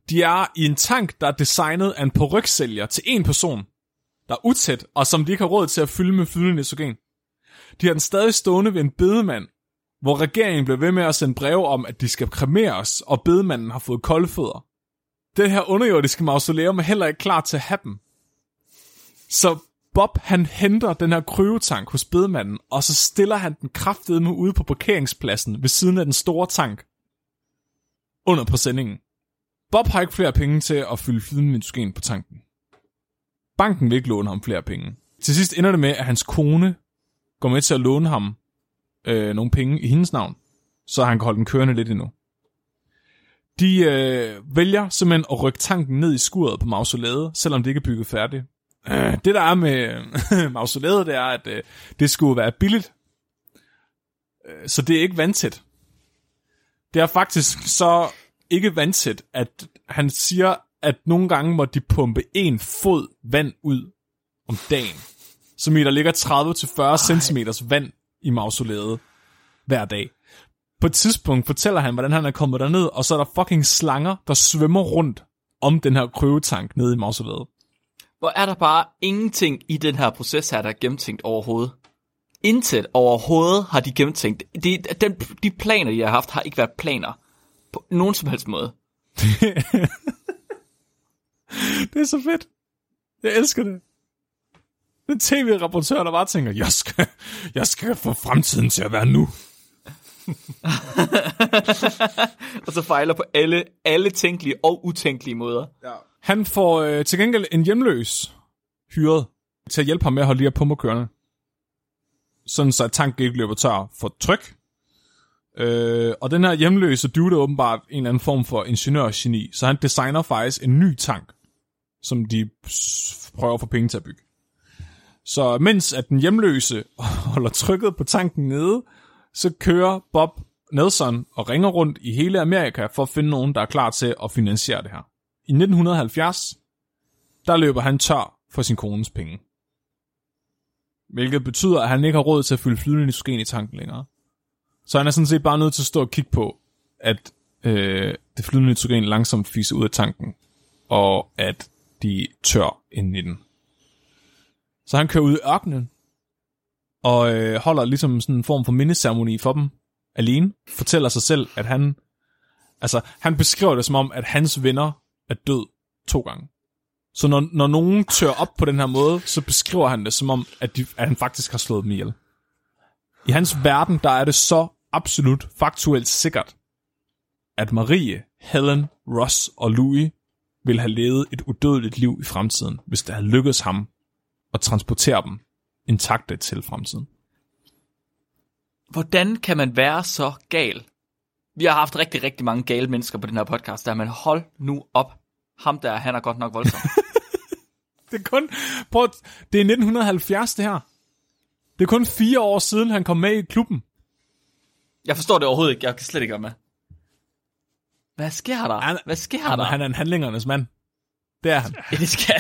De er i en tank, der er designet af en peryksælger til en person, der er utæt, og som de ikke har råd til at fylde med flydende nitrogen. De har den stadig stående ved en bedemand, hvor regeringen blev ved med at sende breve om, at de skal kremeres, og bedemanden har fået koldfødder. Det her underjordiske mausoleum er heller ikke klar til at have dem. Så Bob, han henter den her kryotank hos bedemanden, og så stiller han den kraftedeme ude på parkeringspladsen ved siden af den store tank. Under præsendingen. Bob har ikke flere penge til at fylde flydende på tanken. Banken vil ikke låne ham flere penge. Til sidst ender det med, at hans kone går med til at låne ham øh, nogle penge i hendes navn, så han kan holde den kørende lidt endnu. De øh, vælger simpelthen at rykke tanken ned i skuret på mausoleet, selvom det ikke er bygget færdigt. Øh, det der er med mausoleet, det er, at øh, det skulle være billigt. Øh, så det er ikke vandtæt. Det er faktisk så ikke vandtæt, at han siger, at nogle gange må de pumpe en fod vand ud om dagen. Som i der ligger 30-40 cm vand i mausoleet hver dag. På et tidspunkt fortæller han, hvordan han er kommet derned, og så er der fucking slanger, der svømmer rundt om den her krøvetank nede i mausoleet. Hvor er der bare ingenting i den her proces her, der er gennemtænkt overhovedet. Intet overhovedet har de gennemtænkt. De, den, de planer, de har haft, har ikke været planer på nogen som helst måde. Det er så fedt. Jeg elsker det. Den tv-rapportør, der bare tænker, jeg skal, jeg skal få fremtiden til at være nu. Og så fejler på alle, alle tænkelige og utænkelige måder. Ja. Han får øh, til gengæld en hjemløs hyret til at hjælpe ham med at holde de her pumper kørende. Sådan så at tanken ikke løber tør for tryk. Øh, og den her hjemløse dude er åbenbart en eller anden form for ingeniørgeni, så han designer faktisk en ny tank, som de prøver at få penge til at bygge. Så mens at den hjemløse holder trykket på tanken nede, så kører Bob Nelson og ringer rundt i hele Amerika for at finde nogen, der er klar til at finansiere det her. I 1970, der løber han tør for sin kones penge. Hvilket betyder, at han ikke har råd til at fylde flydende nitrogen i tanken længere. Så han er sådan set bare nødt til at stå og kigge på, at øh, det flydende nitrogen langsomt fiser ud af tanken, og at de tør ind i den. Så han kører ud i ørkenen, og øh, holder ligesom sådan en form for mindeceremoni for dem alene. Fortæller sig selv, at han... Altså, han beskriver det som om, at hans venner er død to gange. Så når, når nogen tør op på den her måde, så beskriver han det som om, at, de, at han faktisk har slået dem ihjel. I hans verden, der er det så absolut faktuelt sikkert, at Marie, Helen, Ross og Louis ville have levet et udødeligt liv i fremtiden, hvis det havde lykkedes ham at transportere dem intakte til fremtiden. Hvordan kan man være så gal? Vi har haft rigtig, rigtig mange gale mennesker på den her podcast, der man hold nu op. Ham der, han er godt nok voldsom. Det er kun, prøv, det er 1970 det her. Det er kun fire år siden, han kom med i klubben. Jeg forstår det overhovedet ikke. Jeg kan slet ikke være med. Hvad sker der? Han- Hvad sker Han, der? han er en handlingernes mand. Det er han. Ja, det skal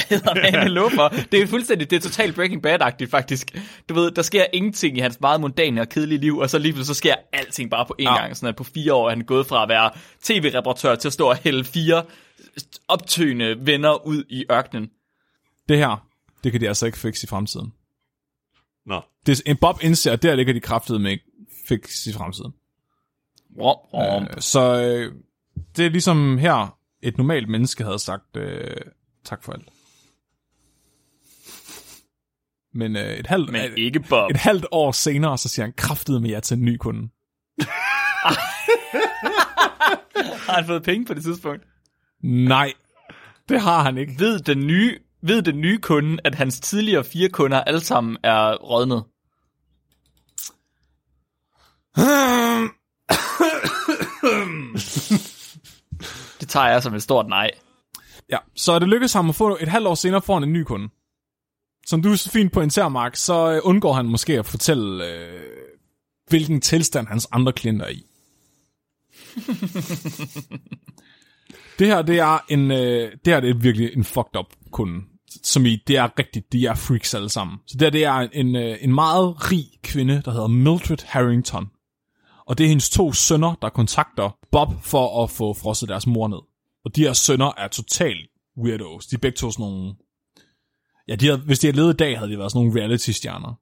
jeg love for. Det er fuldstændig, det er totalt Breaking Bad-agtigt faktisk. Du ved, der sker ingenting i hans meget mundane og kedelige liv, og så lige pludselig så sker alting bare på én Ja. gang. Sådan at på fire år er han gået fra at være tv-reparatør til at stå og hælde fire optøende venner ud i ørkenen. Det her, det kan de altså ikke fikse i fremtiden. Nå. Det, en Bob indser, at der ligger de kraftede med ikke fikse i fremtiden. Rom, rom. Øh, så øh, det er ligesom her, et normalt menneske havde sagt øh, tak for alt. Men øh, et, halvt, Men et, ikke Bob. et halvt år senere, så siger han kraftet med jer til en ny kunde. Har han fået penge på det tidspunkt? Nej, det har han ikke. Ved den nye, ved den nye kunde, at hans tidligere fire kunder alle sammen er rådnet? Det tager jeg som et stort nej. Ja, så det lykkedes ham at få et halvt år senere får han en ny kunde. Som du så fint pointerer, Mark, så øh, undgår han måske at fortælle, øh, hvilken tilstand hans andre klienter er i. det her, det er en, øh, det her det er virkelig en fucked up kunde. som i, det er rigtigt, de er freaks alle sammen. Så det, det er en, øh, en meget rig kvinde, der hedder Mildred Harrington. Og det er hendes to sønner, der kontakter Bob for at få frosset deres mor ned. Og de her sønner er totalt weirdos. De er begge to sådan nogle... Ja, de havde, hvis de havde levet i dag, havde de været sådan nogle reality-stjerner.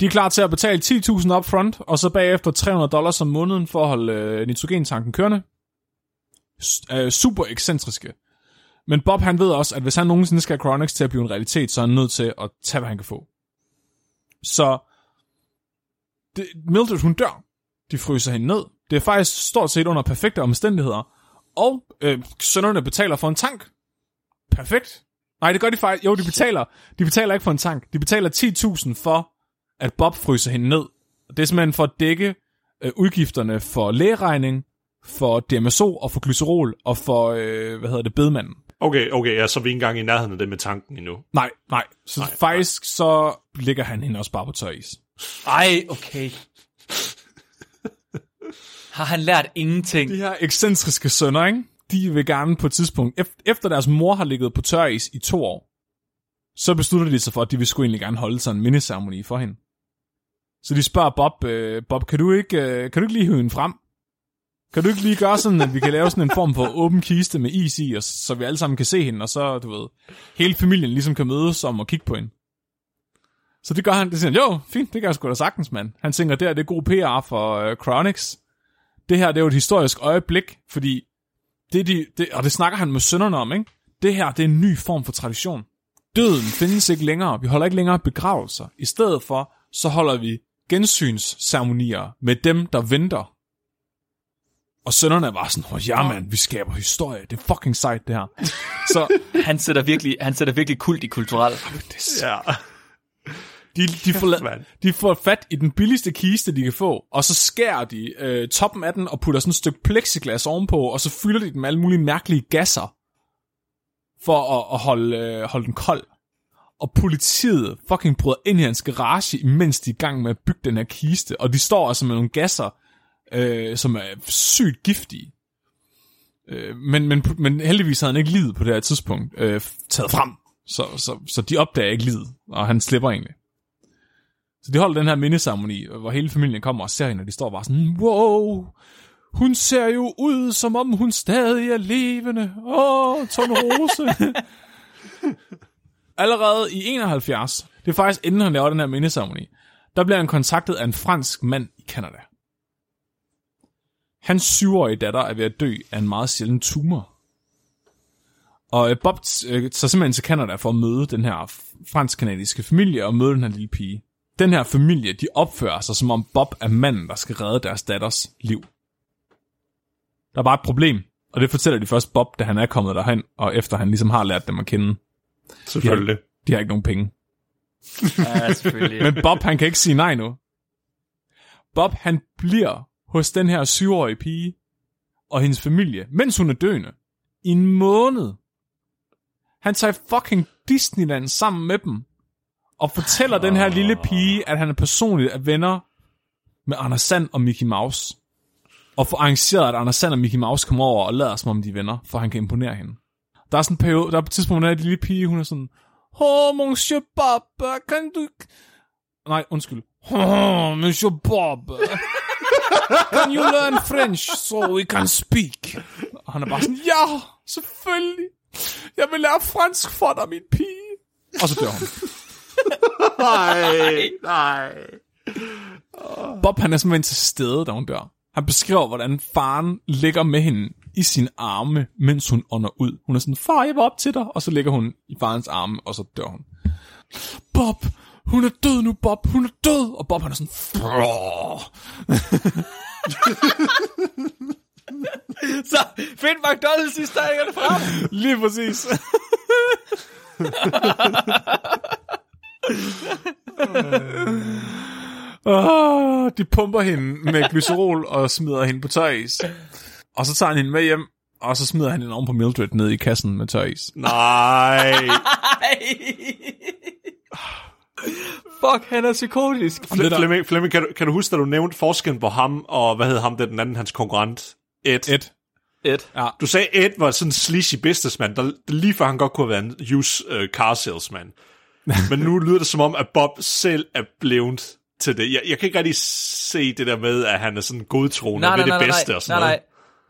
De er klar til at betale 10.000 up front, og så bagefter 300 dollars om måneden for at holde øh, nitrogentanken kørende. S- øh, super ekscentriske. Men Bob han ved også, at hvis han nogensinde skal have Chronix til at blive en realitet, så er han nødt til at tage, hvad han kan få. Så det, Mildred, hun dør. De fryser hende ned. Det er faktisk stort set under perfekte omstændigheder. Og øh, sønnerne betaler for en tank. Perfekt. Nej, det gør de faktisk. Jo, de betaler. De betaler ikke for en tank. De betaler 10.000 for, at Bob fryser hende ned. Det er simpelthen for at dække øh, udgifterne for lægeregning, for DMSO og for glycerol og for, øh, hvad hedder det, bedemanden. Okay, okay, ja, så er vi ikke engang i nærheden af det med tanken endnu. Nej, nej. Så nej, faktisk nej. så ligger han hende også bare på tør is. Ej, okay. Har han lært ingenting? De her ekscentriske sønner, ikke? de vil gerne på et tidspunkt, efter deres mor har ligget på tør is i to år, så beslutter de sig for, at de vil sgu egentlig gerne holde sådan en mindeceremoni for hende. Så de spørger Bob, øh, Bob, kan du ikke, øh, kan du ikke lige hive hende frem? Kan du ikke lige gøre sådan, at vi kan lave sådan en form for åben kiste med is i, og så vi alle sammen kan se hende, og så, du ved, hele familien ligesom kan mødes om og kigge på hende. Så det gør han, det siger han, jo, fint, det kan jeg sgu da sagtens, mand. Han tænker, der det er god PR for øh, Chronix. Det her, det er jo et historisk øjeblik, fordi det, de, det, og det snakker han med sønnerne om, ikke? Det her, det er en ny form for tradition. Døden findes ikke længere. Vi holder ikke længere begravelser. I stedet for, så holder vi gensynsceremonier med dem, der venter. Og sønnerne var sådan, oh, ja mand, vi skaber historie. Det er fucking sejt, det her. Så Han sætter virkelig, han sætter virkelig kult i kulturel. Ja. De, de, får, de får fat i den billigste kiste, de kan få, og så skærer de øh, toppen af den og putter sådan et stykke plexiglas ovenpå, og så fylder de den med alle mulige mærkelige gasser, for at, at holde, øh, holde den kold. Og politiet fucking bryder ind i hans garage, imens de er i gang med at bygge den her kiste, og de står altså med nogle gasser, øh, som er sygt giftige. Øh, men, men, men heldigvis havde han ikke livet på det her tidspunkt øh, taget frem, så, så, så de opdager ikke livet, og han slipper egentlig. Så de holder den her mindesamoni, hvor hele familien kommer og ser hende, og de står bare sådan, wow, hun ser jo ud, som om hun stadig er levende. Åh, Rose. Allerede i 71, det er faktisk inden han laver den her mindesamoni, der bliver han kontaktet af en fransk mand i Canada. Hans syvårige datter er ved at dø af en meget sjælden tumor. Og øh, Bob øh, tager simpelthen til Canada for at møde den her fransk-kanadiske familie og møde den her lille pige. Den her familie, de opfører sig som om Bob er manden, der skal redde deres datters liv. Der er bare et problem, og det fortæller de først Bob, da han er kommet derhen, og efter han ligesom har lært dem at kende. Selvfølgelig. De har ikke nogen penge. Ja, selvfølgelig. Men Bob, han kan ikke sige nej nu. Bob, han bliver hos den her syvårige pige og hendes familie, mens hun er døende, i en måned. Han tager fucking Disneyland sammen med dem, og fortæller den her lille pige, at han er personligt er venner med Anders Sand og Mickey Mouse. Og får arrangeret, at Anders Sand og Mickey Mouse kommer over og lader som om de er venner, for han kan imponere hende. Der er sådan en periode, der er på et tidspunkt, hvor den her lille pige, hun er sådan, Åh, oh, monsieur Bob, kan du... Nej, undskyld. Oh, monsieur Bob. Can you learn French, so we can speak? Og han er bare sådan, ja, selvfølgelig. Jeg vil lære fransk for dig, min pige. Og så dør hun. Nej, nej. Bob, han er simpelthen til stede, da hun dør. Han beskriver, hvordan faren ligger med hende i sin arme, mens hun ånder ud. Hun er sådan, far, jeg var op til dig. Og så ligger hun i farens arme, og så dør hun. Bob, hun er død nu, Bob. Hun er død. Og Bob, han er sådan. Så find McDonald's i stærkerne frem. Lige præcis. oh, de pumper hende med glycerol og smider hende på tøjis. Og så tager han hende med hjem, og så smider han hende oven på Mildred ned i kassen med tøjis. Nej. Fuck, han er psykotisk. Der- Flemming, Flemming kan, du, kan du huske, da du nævnte forskellen på ham og, hvad hed ham, det den anden, hans konkurrent? Ed. Ed. Ed. Ja. Du sagde, Ed var sådan en sleazy businessman, der, der lige før han godt kunne have været en used uh, car salesman. Men nu lyder det som om, at Bob selv er blevet til det. Jeg, jeg kan ikke rigtig se det der med, at han er sådan godtroende Nej, ved nej, det bedste nej, og sådan nej, noget.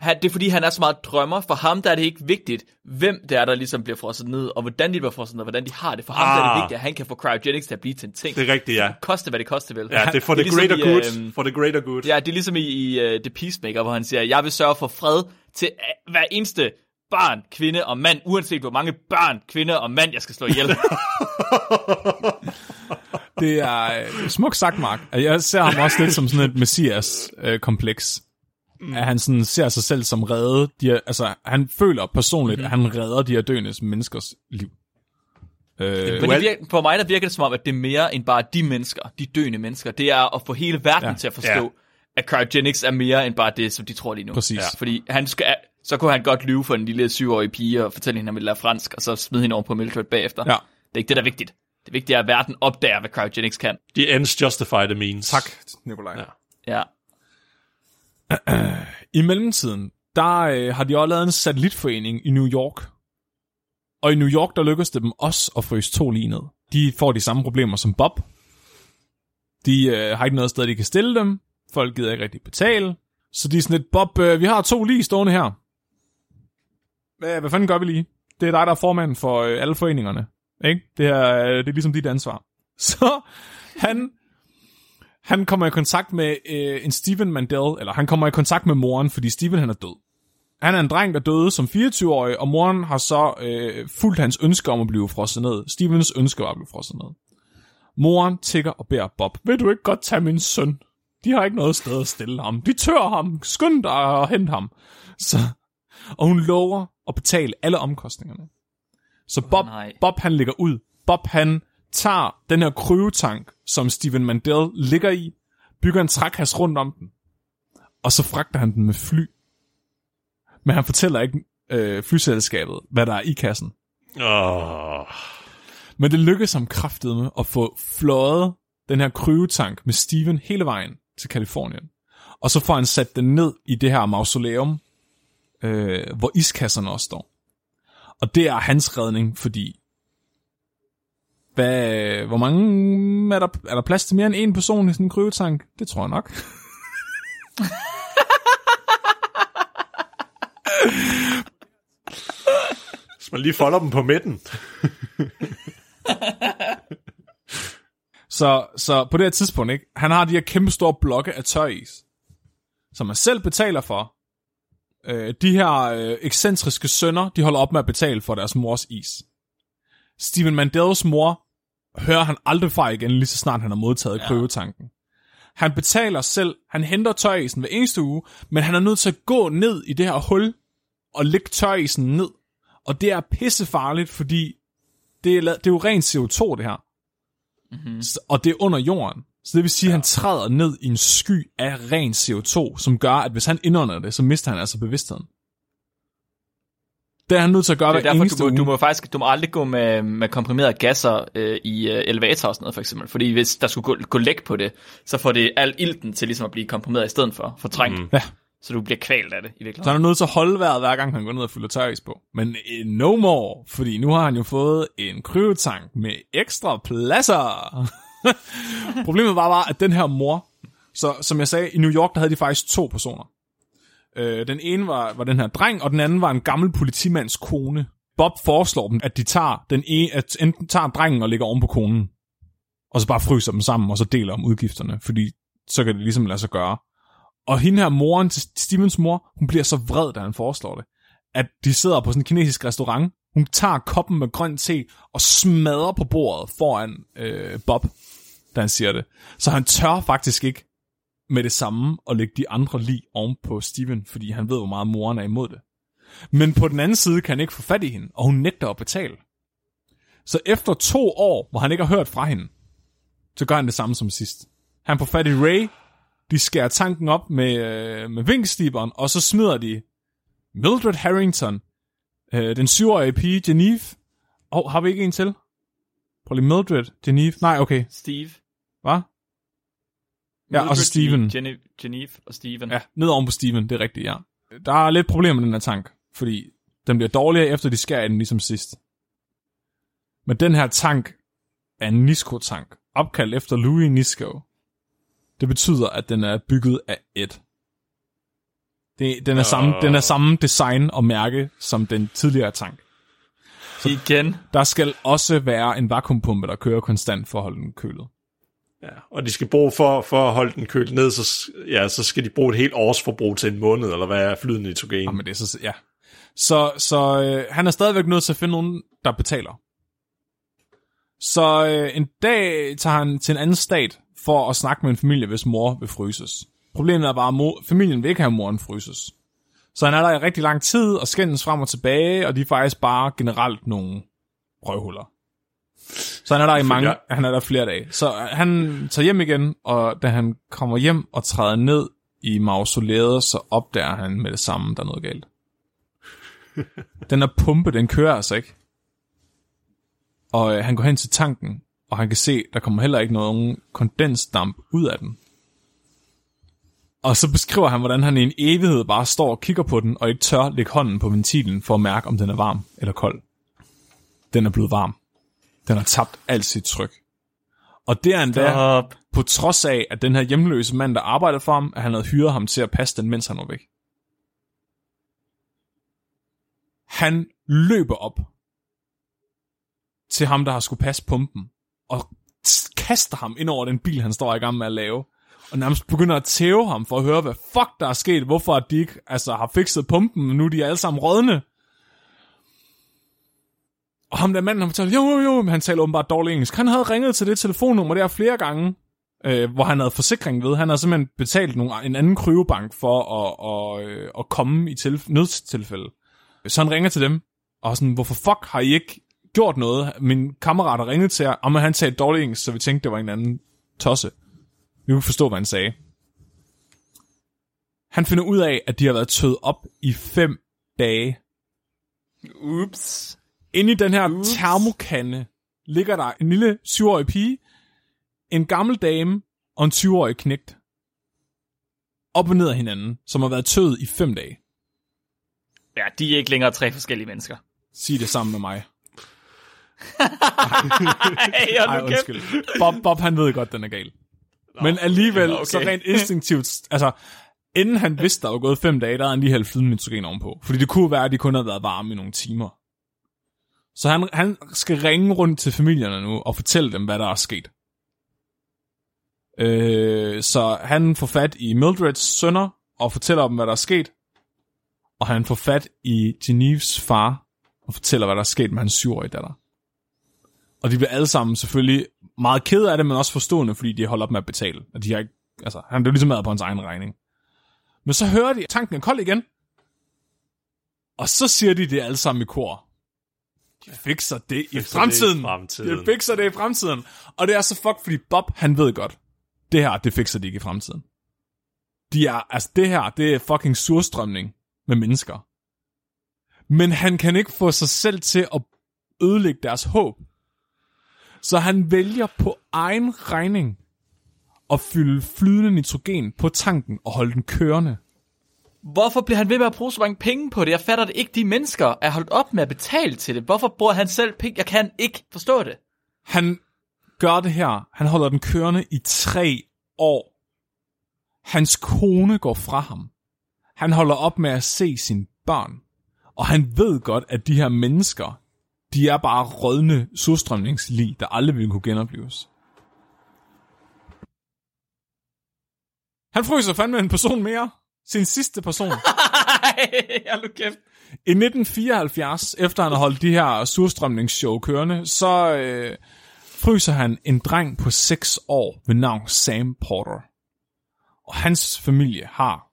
nej. Det er fordi, han er så meget drømmer. For ham der er det ikke vigtigt, hvem det er, der ligesom bliver frosset ned, og hvordan de bliver frosset ned, og hvordan de har det. For ham der er det Ah. vigtigt, at han kan få cryogenics til at blive til en ting. Det er rigtigt, ja. Koste, hvad det koste vil. Ja, det er for Det the ligesom greater i, good. øhm, For the greater good. Ja, det er ligesom i, i uh, The Peacemaker, hvor han siger, jeg vil sørge for fred til uh, hver eneste barn, kvinde og mand, uanset hvor mange børn, kvinde og mand, jeg skal slå ihjel. Det er øh, smukt sagt, Mark. Altså, Jeg ser ham også lidt som sådan et messias-kompleks. Mm. At han sådan ser sig selv som redde. De her, altså, han føler personligt, mm-hmm. at han redder de her døende menneskers liv. Øh, Men det virker, for mig der virker det som om, at det er mere end bare de mennesker, de døende mennesker. Det er at få hele verden Ja. til at forstå, ja. at cryogenics er mere end bare det, som de tror lige nu. Præcis. Ja. Fordi han skal, så kunne han godt lyve for en lille syvårig pige og fortælle hende, at han ville lære fransk, og så smide hende over på Mildred bagefter. Ja. Det er ikke det, der er vigtigt. Det vigtige er, at verden opdager, hvad cryogenics kan. The ends justify the means. tak, Nikolaj. Ja. Ja. Ja. I mellemtiden, der øh, har de også lavet en satellitforening i New York. Og i New York, der lykkedes det dem også at fryse to lige ned. De får de samme problemer som Bob. De øh, har ikke noget sted, de kan stille dem. Folk gider ikke rigtig betale. Så de er sådan lidt, Bob, øh, vi har to lige stående her. Hvad, hvad fanden gør vi lige? Det er dig, der er formand for øh, alle foreningerne. Ikke? Det, er, øh, det er ligesom dit ansvar. Så han han kommer i kontakt med øh, en Steven Mandel, eller han kommer i kontakt med moren, fordi Steven han er død. Han er en dreng, der døde som 24-årig, og moren har så øh, fulgt hans ønske om at blive frosset ned. Stevens ønske var at blive frosset ned. Moren tigger og beder Bob, vil du ikke godt tage min søn? De har ikke noget sted at stille ham. De tør ham. Skynd dig og hent ham. Så, og hun lover at betale alle omkostningerne. Så Bob, nej. Bob han ligger ud. Bob han tager den her kryotank, som Steven Mandel ligger i, bygger en trækasse rundt om den, og så fragter han den med fly. Men han fortæller ikke øh, flyselskabet, hvad der er i kassen. Oh. Men det lykkedes ham kraftigt med at få fløjet den her kryotank med Steven hele vejen til Kalifornien. Og så får han sat den ned i det her mausoleum, øh, hvor iskasserne også står. Og det er hans redning, fordi... Hvad, hvor mange... Er der, er der plads til mere end en person i sådan en kryotank? Det tror jeg nok. Hvis man lige folder dem på midten. Så, så på det her tidspunkt, ikke? han har de her kæmpe store blokke af tøjis, som man selv betaler for. Øh, de her øh, ekscentriske sønner, de holder op med at betale for deres mors is. Steven Mandels mor hører han aldrig fra igen, lige så snart han har modtaget ja. kryotanken. Han betaler selv, han henter tøjisen hver eneste uge, men han er nødt til at gå ned i det her hul og lægge tøjisen ned. Og det er pissefarligt, fordi det er, det er jo rent CO2, det her. Mm-hmm. Og det er under jorden. Så det vil sige, at han træder ned i en sky af ren CO2, som gør, at hvis han indånder det, så mister han altså bevidstheden. Det er han nødt til at gøre Det er derfor, eneste du må, uge. du må faktisk du må aldrig gå med, med komprimerede gasser øh, i øh, elevator og sådan noget, for eksempel. Fordi hvis der skulle gå, gå læk på det, så får det al ilten til ligesom at blive komprimeret i stedet for, fortrængt. Mm. Ja. Så du bliver kvalt af det i Så virkeligheden. han er nødt til at holde vejret, hver gang han går ned og fylder tøjs på. Men eh, no more, fordi nu har han jo fået en kryotank med ekstra pladser. Problemet var bare, at den her mor, så som jeg sagde, i New York, der havde de faktisk to personer. Øh, den ene var, var den her dreng, og den anden var en gammel politimands kone. Bob foreslår dem, at de tager den ene, at enten tager drengen og ligger oven på konen, og så bare fryser dem sammen, og så deler om udgifterne, fordi så kan det ligesom lade sig gøre. Og hende her moren til Stevens mor, hun bliver så vred, da han foreslår det, at de sidder på sådan en kinesisk restaurant. Hun tager koppen med grøn te og smadrer på bordet foran øh, Bob, da han siger det. Så han tør faktisk ikke med det samme at lægge de andre lig oven på Steven, fordi han ved, hvor meget moren er imod det. Men på den anden side kan han ikke få fat i hende, og hun nægter at betale. Så efter to år, hvor han ikke har hørt fra hende, så gør han det samme som sidst. Han får fat i Ray, de skærer tanken op med, øh, med vinkstiberen, og så smider de Mildred Harrington, øh, den syvårige pige, Geneve. Og oh, har vi ikke en til? Prøv lige Mildred, Geneve. Nej, okay. Steve. Hvad? Ja, og så Steven. Geneve og Steven. Ja, ned oven på Steven, det er rigtigt, ja. der er lidt problemer med den her tank, fordi den bliver dårligere efter de skærer i den ligesom sidst. Men den her tank er en Nisco-tank, opkaldt efter Louis Nisco. Det betyder, at den er bygget af et. Det, den, er samme, den er samme design og mærke som den tidligere tank. Igen. Der skal også være en vakuumpumpe, der kører konstant for at holde den kølet. Ja, og de skal bruge for, for at holde den kølt ned, så, ja, så skal de bruge et helt års forbrug til en måned, eller hvad er flydende nitrogen? Jamen, det er så, ja. Så, så øh, han er stadigvæk nødt til at finde nogen, der betaler. Så øh, en dag tager han til en anden stat for at snakke med en familie, hvis mor vil fryses. Problemet er bare, at mor, familien vil ikke have, at moren fryses. Så han er der i rigtig lang tid og skændes frem og tilbage, og de er faktisk bare generelt nogle røvhuller. Så han er der i mange, han er der flere dage. Så han tager hjem igen, og da han kommer hjem og træder ned i mausoleet, så opdager han med det samme, der er noget galt. Den er pumpe, den kører altså ikke. Og øh, han går hen til tanken, og han kan se, der kommer heller ikke nogen kondensdamp ud af den. Og så beskriver han, hvordan han i en evighed bare står og kigger på den, og ikke tør lægge hånden på ventilen for at mærke, om den er varm eller kold. Den er blevet varm. Den har tabt alt sit tryk. Og det er endda Stop. på trods af, at den her hjemløse mand, der arbejdede for ham, at han havde hyret ham til at passe den, mens han var væk. Han løber op til ham, der har skulle passe pumpen, og kaster ham ind over den bil, han står i gang med at lave, og nærmest begynder at tæve ham for at høre, hvad fuck der er sket, hvorfor de ikke altså, har fikset pumpen, og nu er de alle sammen rådne. Og ham der manden, han fortalte, jo, jo, jo, men han taler åbenbart dårlig engelsk. Han havde ringet til det telefonnummer der flere gange, øh, hvor han havde forsikring ved. Han havde simpelthen betalt nogle, en anden kryvebank for at, og, øh, at komme i tilf- nødstilfælde. Så han ringer til dem, og sådan, hvorfor fuck har I ikke gjort noget? Min kammerat har ringet til jer, og han talte dårlig engelsk, så vi tænkte, det var en anden tosse. Vi kunne forstå, hvad han sagde. Han finder ud af, at de har været tødt op i fem dage. Ups. Inde i den her termokande ligger der en lille 7-årig pige, en gammel dame og en 20-årig knægt. Op og ned af hinanden, som har været tøet i fem dage. Ja, de er ikke længere tre forskellige mennesker. Sig det sammen med mig. Ej, Ej, undskyld. Bob, Bob, han ved godt, den er gal. Men alligevel, okay. så rent instinktivt, altså, inden han vidste, der var gået fem dage, der havde han lige hældt flydende nitrogen ovenpå. Fordi det kunne være, at de kun havde været varme i nogle timer. Så han, han skal ringe rundt til familierne nu, og fortælle dem, hvad der er sket. Øh, så han får fat i Mildreds sønner, og fortæller dem, hvad der er sket. Og han får fat i Geneves far, og fortæller, hvad der er sket med hans syvårige datter. Og de bliver alle sammen selvfølgelig meget ked af det, men også forstående, fordi de holder op med at betale. Og de har ikke, altså, han blev ligesom været på hans egen regning. Men så hører de, at tanken er kold igen. Og så siger de det alle sammen i kor. Fikser det i Fikser fremtiden. det i fremtiden. De fikser det i fremtiden. Og det er så fuck, fordi Bob, han ved godt, det her, det fikser de ikke i fremtiden. De er, altså det her, det er fucking surstrømning med mennesker. Men han kan ikke få sig selv til at ødelægge deres håb. Så han vælger på egen regning at fylde flydende nitrogen på tanken og holde den kørende. Hvorfor bliver han ved med at bruge så mange penge på det? Jeg fatter det ikke. De mennesker er holdt op med at betale til det. Hvorfor bruger han selv penge? Jeg kan ikke forstå det. Han gør det her. Han holder den kørende i tre år. Hans kone går fra ham. Han holder op med at se sine børn. Og han ved godt, at de her mennesker, de er bare rådne surstrømningslig, der aldrig vil kunne genopleves. Han fryser fandme en person mere. Sin sidste person. Ej, nu kæft. I 1974, efter han har holdt de her surstrømningsshow kørende, så øh, fryser han en dreng på 6 år ved navn Sam Porter. Og hans familie har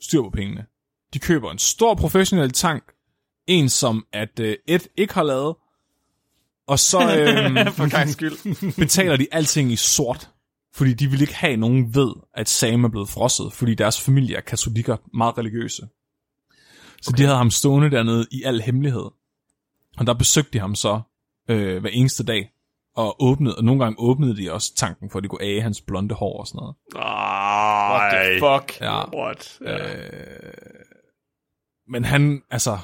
styr på pengene. De køber en stor professionel tank, en som at øh, Ed ikke har lavet, og så øh, For skyld. betaler de alting i sort. Fordi de vil ikke have nogen ved, at Sam er blevet frosset, fordi deres familie er katolikker, meget religiøse. Så okay. de havde ham stående dernede i al hemmelighed. Og der besøgte de ham så øh, hver eneste dag, og åbnede, og nogle gange åbnede de også tanken, for at de kunne age hans blonde hår og sådan noget. Ej, What the fuck? Ja. What? Øh, men han, altså...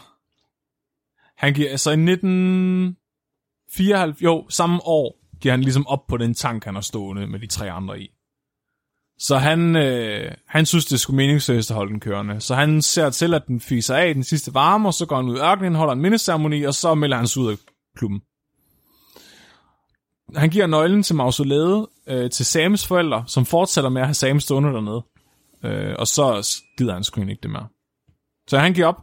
Han giver, altså i 1994, jo, samme år, giver han ligesom op på den tank, han har stående med de tre andre i. Så han, øh, han synes, det skulle meningsløst at holde den kørende. Så han ser til, at den fiser af den sidste varme, og så går han ud i ørkenen, holder en mindeceremoni, og så melder han sig ud af klubben. Han giver nøglen til mausoleet øh, til Sams forældre, som fortsætter med at have Sam stående dernede. Øh, og så gider han sgu ikke det mere. Så han giver op.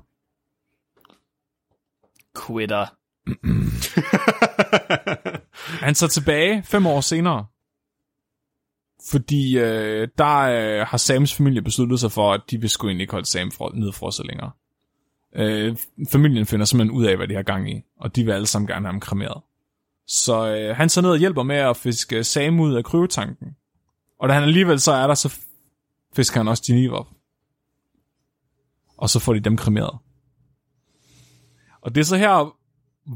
Quitter. Han så tilbage fem år senere. Fordi øh, der øh, har Sams familie besluttet sig for, at de vil sgu egentlig ikke holde Sam for, nedfrosset længere. Øh, familien finder simpelthen ud af, hvad de har gang i, og de vil alle sammen gerne have ham kremeret. Så øh, han så ned og hjælper med at fiske Sam ud af kryvetanken. Og da han alligevel så er der, så fisker han også Geneva op. Og så får de dem kremeret. Og det er så her,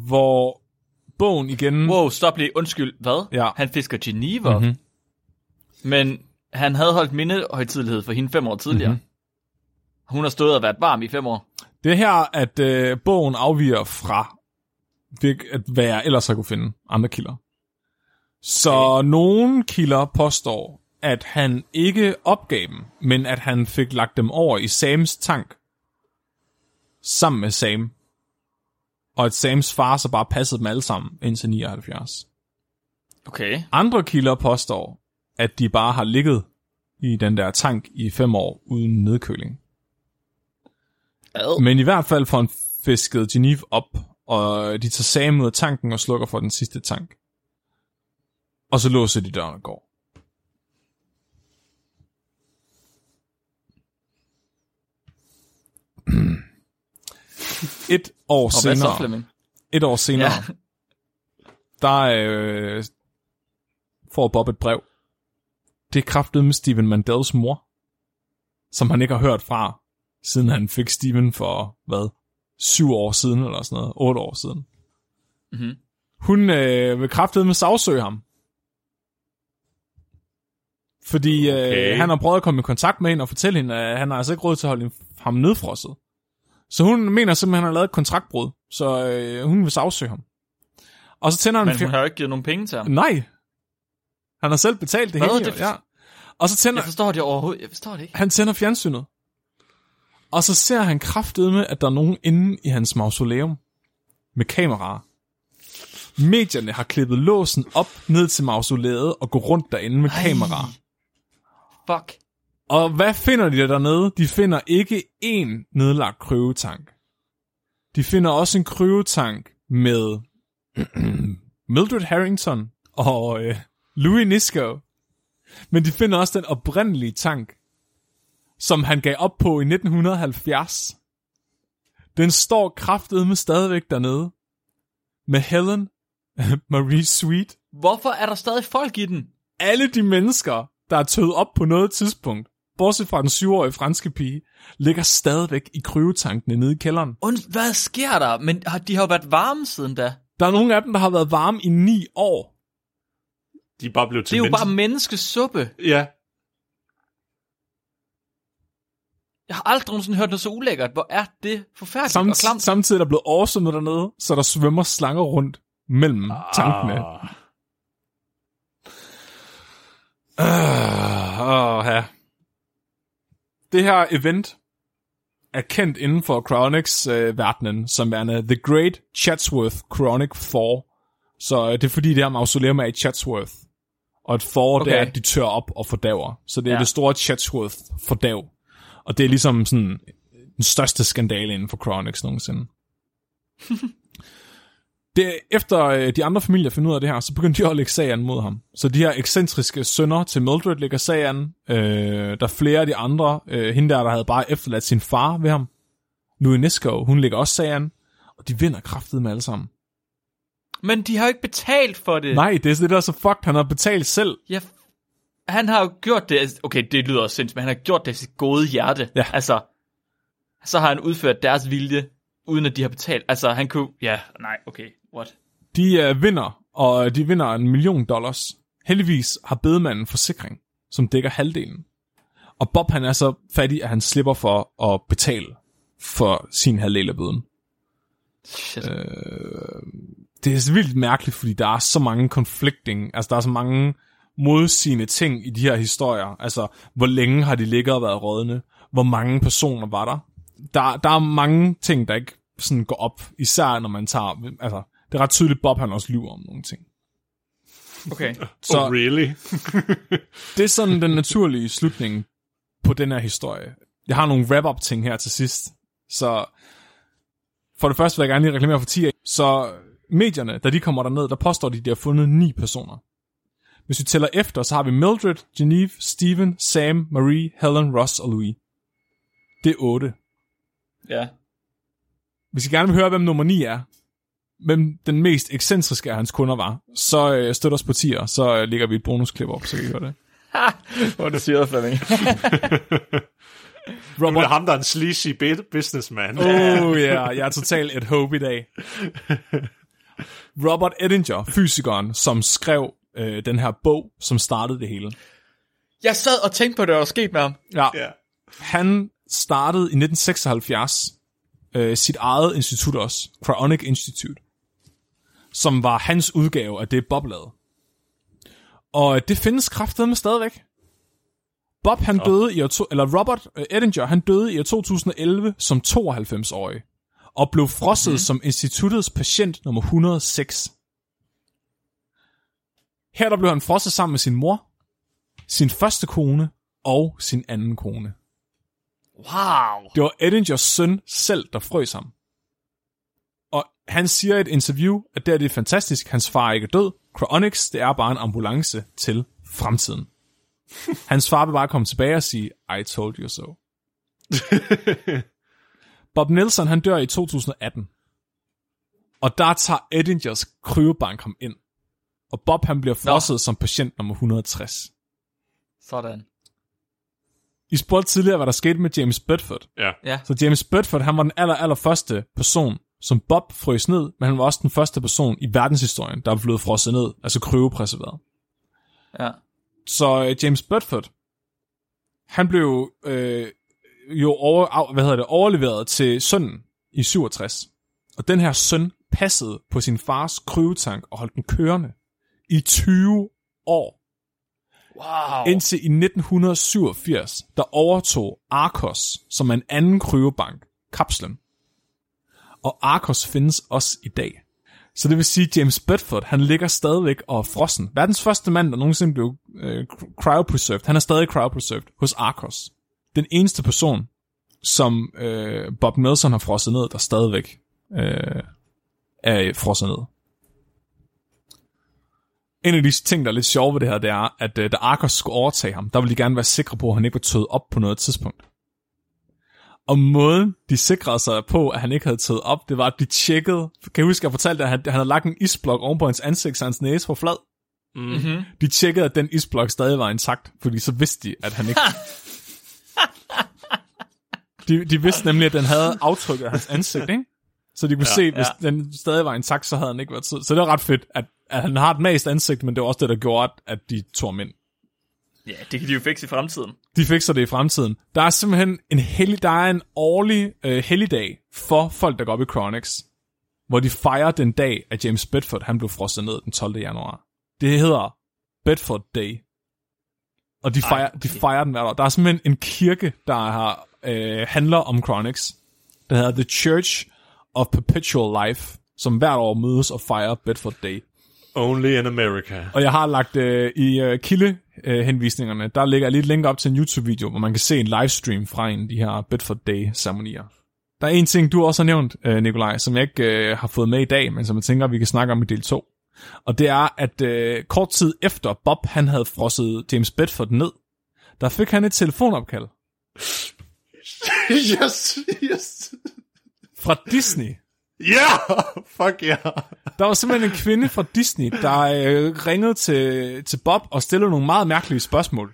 hvor bogen igen... Wow, stop lige. Undskyld. Hvad? Ja. Han fisker Geneva. Mm-hmm. Men han havde holdt mindehøjtidlighed for hende fem år tidligere. Mm-hmm. Hun har stået og været varm i fem år. Det er her, at øh, bogen afviger fra, det, at, hvad jeg ellers har kunne finde andre kilder. Så okay. nogle kilder påstår, at han ikke opgav dem, men at han fik lagt dem over i Sams tank, sammen med Sam. Og at Sams far så bare passede dem alle sammen indtil 79. Okay. Andre kilder påstår, at de bare har ligget i den der tank i fem år uden nedkøling. Ad. Men i hvert fald får han fisket Geneve op, og de tager Sam ud af tanken og slukker for den sidste tank. Og så låser de døren og går. Et år Og hvad så, senere, Flemming? et år senere, Ja. der øh, får Bob et brev. Det er kraftet med Stephen Mandels mor, som han ikke har hørt fra, siden han fik Stephen for, hvad, syv år siden, eller sådan noget, otte år siden. Mhm. Hun øh, vil kraftet med sagsøge ham. Fordi okay. Okay. øh, han har prøvet at komme i kontakt med hende og fortælle hende, at han har altså ikke råd til at holde ham nedfrosset. Så hun mener simpelthen, at han har lavet et kontraktbrud, så øh, hun vil sagsøge ham. Og så tænder han... Men hun har jo ikke givet nogen penge til ham. Nej. Han har selv betalt det Hvad? hele. Det for- ja. Og så tænder Jeg forstår det overhovedet. Jeg forstår det ikke. han tænder fjernsynet. Og så ser han kraftet med, at der er nogen inde i hans mausoleum med kameraer. Medierne har klippet låsen op ned til mausoleet og går rundt derinde med Ej. kameraer. Fuck. Og hvad finder de der dernede? De finder ikke én nedlagt kryvetank. De finder også en kryvetank med Mildred Harrington og øh, Louis Nisco. Men de finder også den oprindelige tank, som han gav op på i 1970. Den står kraftet med stadigvæk dernede. Med Helen Marie Sweet. Hvorfor er der stadig folk i den? Alle de mennesker, der er tøet op på noget tidspunkt, bortset fra den syvårige franske pige, ligger stadigvæk i kryvetankene nede i kælderen. Und, hvad sker der? Men har- de har jo været varme siden da. Der er nogle af dem, der har været varme i ni år. De er bare blevet Det til er jo mennesker. bare menneskesuppe. Ja, Jeg har aldrig nogensinde hørt noget så ulækkert. Hvor er det forfærdeligt Samt, og klamt. samtidig er der blevet oversvømmet dernede, så der svømmer slanger rundt mellem tankene. Ah, Uh, uh, ja. Det her event er kendt inden for Chronics-verdenen som værende The Great Chatsworth Chronic 4. Så øh, det er fordi, det her mausoleum er i Chatsworth. Og et for, okay. det er, at de tør op og fordaver. Så det er ja. Det store Chatsworth fordav. Og det er ligesom sådan den største skandale inden for Chronics nogensinde. det, efter øh, de andre familier finder ud af det her, så begynder de at lægge sag an mod ham. Så de her ekscentriske sønner til Mildred lægger sag an. Øh, der er flere af de andre. Øh, hende der, der havde bare efterladt sin far ved ham. Louis Nisco, hun lægger også sag an. Og de vinder kraftet med alle sammen. Men de har jo ikke betalt for det. Nej, det er det, der er så fucked. Han har betalt selv. Ja, han har jo gjort det, altså, okay, det lyder også sindssygt, men han har gjort det af sit gode hjerte. Ja. Altså, så har han udført deres vilje, uden at de har betalt. Altså, han kunne, ja, nej, okay, what? De øh, vinder, og de vinder en million dollars. Heldigvis har bedemanden en forsikring, som dækker halvdelen. Og Bob han er så fattig, at han slipper for at betale for sin halvdel af bøden. Shit. Øh, det er så vildt mærkeligt, fordi der er så mange conflicting, altså der er så mange modsigende ting i de her historier. Altså, hvor længe har de ligget og været rådne? Hvor mange personer var der? Der, der er mange ting, der ikke sådan går op, især når man tager, altså, det er ret tydeligt, Bob han også lyver om nogle ting. Okay. Så oh, really? det er sådan den naturlige slutning på den her historie. Jeg har nogle wrap-up ting her til sidst. Så for det første vil jeg gerne lige reklamere for 10 Så medierne, da de kommer derned, der påstår de, at de har fundet ni personer. Hvis vi tæller efter, så har vi Mildred, Geneve, Steven, Sam, Marie, Helen, Ross og Louis. Det er otte. Ja. Hvis I gerne vil høre, hvem nummer 9 er, hvem den mest ekscentriske af hans kunder var, så øh, støt os på tier, så øh, lægger vi et bonusklip op, så kan I høre det. Hvor er det siger, Flemming. Nu er det ham, der er en sleazy businessman. Oh ja, yeah, jeg er totalt et hope i dag. Robert Edinger, fysikeren, som skrev øh, den her bog, som startede det hele. Jeg sad og tænkte på, det, der var sket med ham. Ja, Ja. han startede i 1976 øh, sit eget institut også, Cryonic Institute, som var hans udgave af det, Bob lavede. Og det findes kraftedeme stadigvæk. Bob, han døde i år to, eller Robert øh, Edinger, han døde i år 2011 som 92-årig, og blev frosset mm-hmm. som instituttets patient nummer 106. Her der blev han frosset sammen med sin mor, sin første kone og sin anden kone. Wow. Det var Edingers søn selv, der frøs ham. Han siger i et interview, at det er det er fantastisk, hans far er ikke død. Cryonics, det er bare en ambulance til fremtiden. Hans far vil bare komme tilbage og sige, I told you so. Bob Nelson, han dør i 2018. Og der tager Edingers kryobank ham ind. Og Bob, han bliver frosset som patient nummer 160. Sådan. I spurgte tidligere, hvad der skete med James Bedford. Ja. Ja. Så James Bedford, han var den aller, aller første person, som Bob frøs ned, men han var også den første person i verdenshistorien, der er blevet frosset ned, altså kryopreserveret. Ja. Så øh, James Bedford, han blev øh, jo over, hvad hedder det, overleveret til sønnen i 67. Og den her søn passede på sin fars kryotank og holdt den kørende i 20 år. Wow. Indtil i 1987, der overtog Arcos, som er en anden kryobank, kapslen. Og Arcos findes også i dag. Så det vil sige, at James Bedford, han ligger stadigvæk og er frossen. Verdens første mand, der nogensinde blev øh, cryopreserved, han er stadig cryopreserved hos Arcos. Den eneste person, som øh, Bob Nelson har frosset ned, der stadigvæk øh, er frosset ned. En af de ting, der er lidt sjove ved det her, det er, at øh, da Arcos skulle overtage ham, der ville de gerne være sikre på, at han ikke var tøet op på noget tidspunkt. Og måden, de sikrede sig på, at han ikke havde taget op, det var, at de tjekkede, kan jeg huske, at jeg fortalte, at han, han havde lagt en isblok oven på hans ansigt, så hans næse var flad. Mm-hmm. De tjekkede, at den isblok stadig var intakt, fordi så vidste de, at han ikke... de, de vidste nemlig, at den havde aftrykket af hans ansigt, ikke? Så de kunne ja, se, hvis ja. den stadig var intakt, så havde han ikke været tid. Så det var ret fedt, at, at han har et mast ansigt, men det var også det, der gjorde, at, at de tog ham ind. Ja, det kan de jo fikse i fremtiden. De fikser det i fremtiden. Der er simpelthen en hellig, der er en årlig øh, helligdag for folk, der går op i Chronix, hvor de fejrer den dag, at James Bedford han blev frosset ned den 12. januar. Det hedder Bedford Day. Og de fejrer, okay. de fejrer den hver år. Der er simpelthen en kirke, der har, øh, handler om Chronix. Der hedder The Church of Perpetual Life, som hvert år mødes og fejrer Bedford Day. Only in America. Og jeg har lagt øh, i øh, kildehenvisningerne, der ligger et link op til en YouTube-video, hvor man kan se en livestream fra en af de her Bedford Day-ceremonier. Der er en ting, du også har nævnt, øh, Nikolaj, som jeg ikke øh, har fået med i dag, men som jeg tænker, vi kan snakke om i del 2. Og det er, at øh, kort tid efter Bob han havde frosset James Bedford ned, der fik han et telefonopkald yes, yes. fra Disney. Ja, yeah! fuck ja. Yeah. Der var simpelthen en kvinde fra Disney, der øh, ringede til, til Bob og stillede nogle meget mærkelige spørgsmål.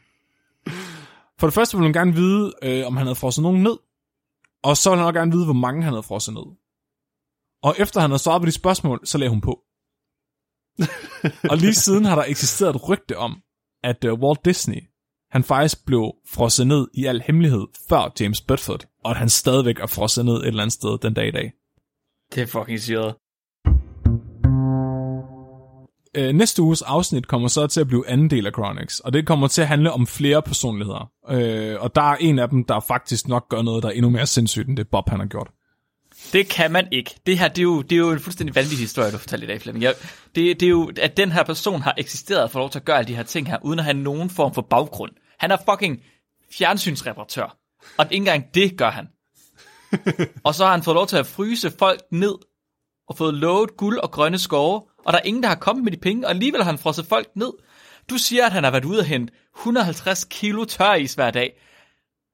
For det første ville hun gerne vide, øh, om han havde frosset nogen ned. Og så ville hun også gerne vide, hvor mange han havde frosset ned. Og efter han havde svaret på de spørgsmål, så lagde hun på. og lige siden har der eksisteret et rygte om, at øh, Walt Disney han faktisk blev frosset ned i al hemmelighed før James Bedford, og at han stadigvæk er frosset ned et eller andet sted den dag i dag. Det er fucking syret. Øh, næste uges afsnit kommer så til at blive anden del af Chronix, og det kommer til at handle om flere personligheder. Øh, og der er en af dem, der faktisk nok gør noget, der er endnu mere sindssygt, end det Bob han har gjort. Det kan man ikke. Det her, det er jo, det er jo en fuldstændig vanvittig historie, du fortalte i dag, Flemming. Jeg, det, det er jo, at den her person har eksisteret og fået lov til at gøre alle de her ting her, uden at have nogen form for baggrund. Han er fucking fjernsynsreparatør. Og ikke engang det gør han. og så har han fået lov til at fryse folk ned, og fået lovet guld og grønne skove, og der er ingen, der har kommet med de penge, og alligevel har han frosset folk ned. Du siger, at han har været ude og hente 150 kilo tøris hver dag.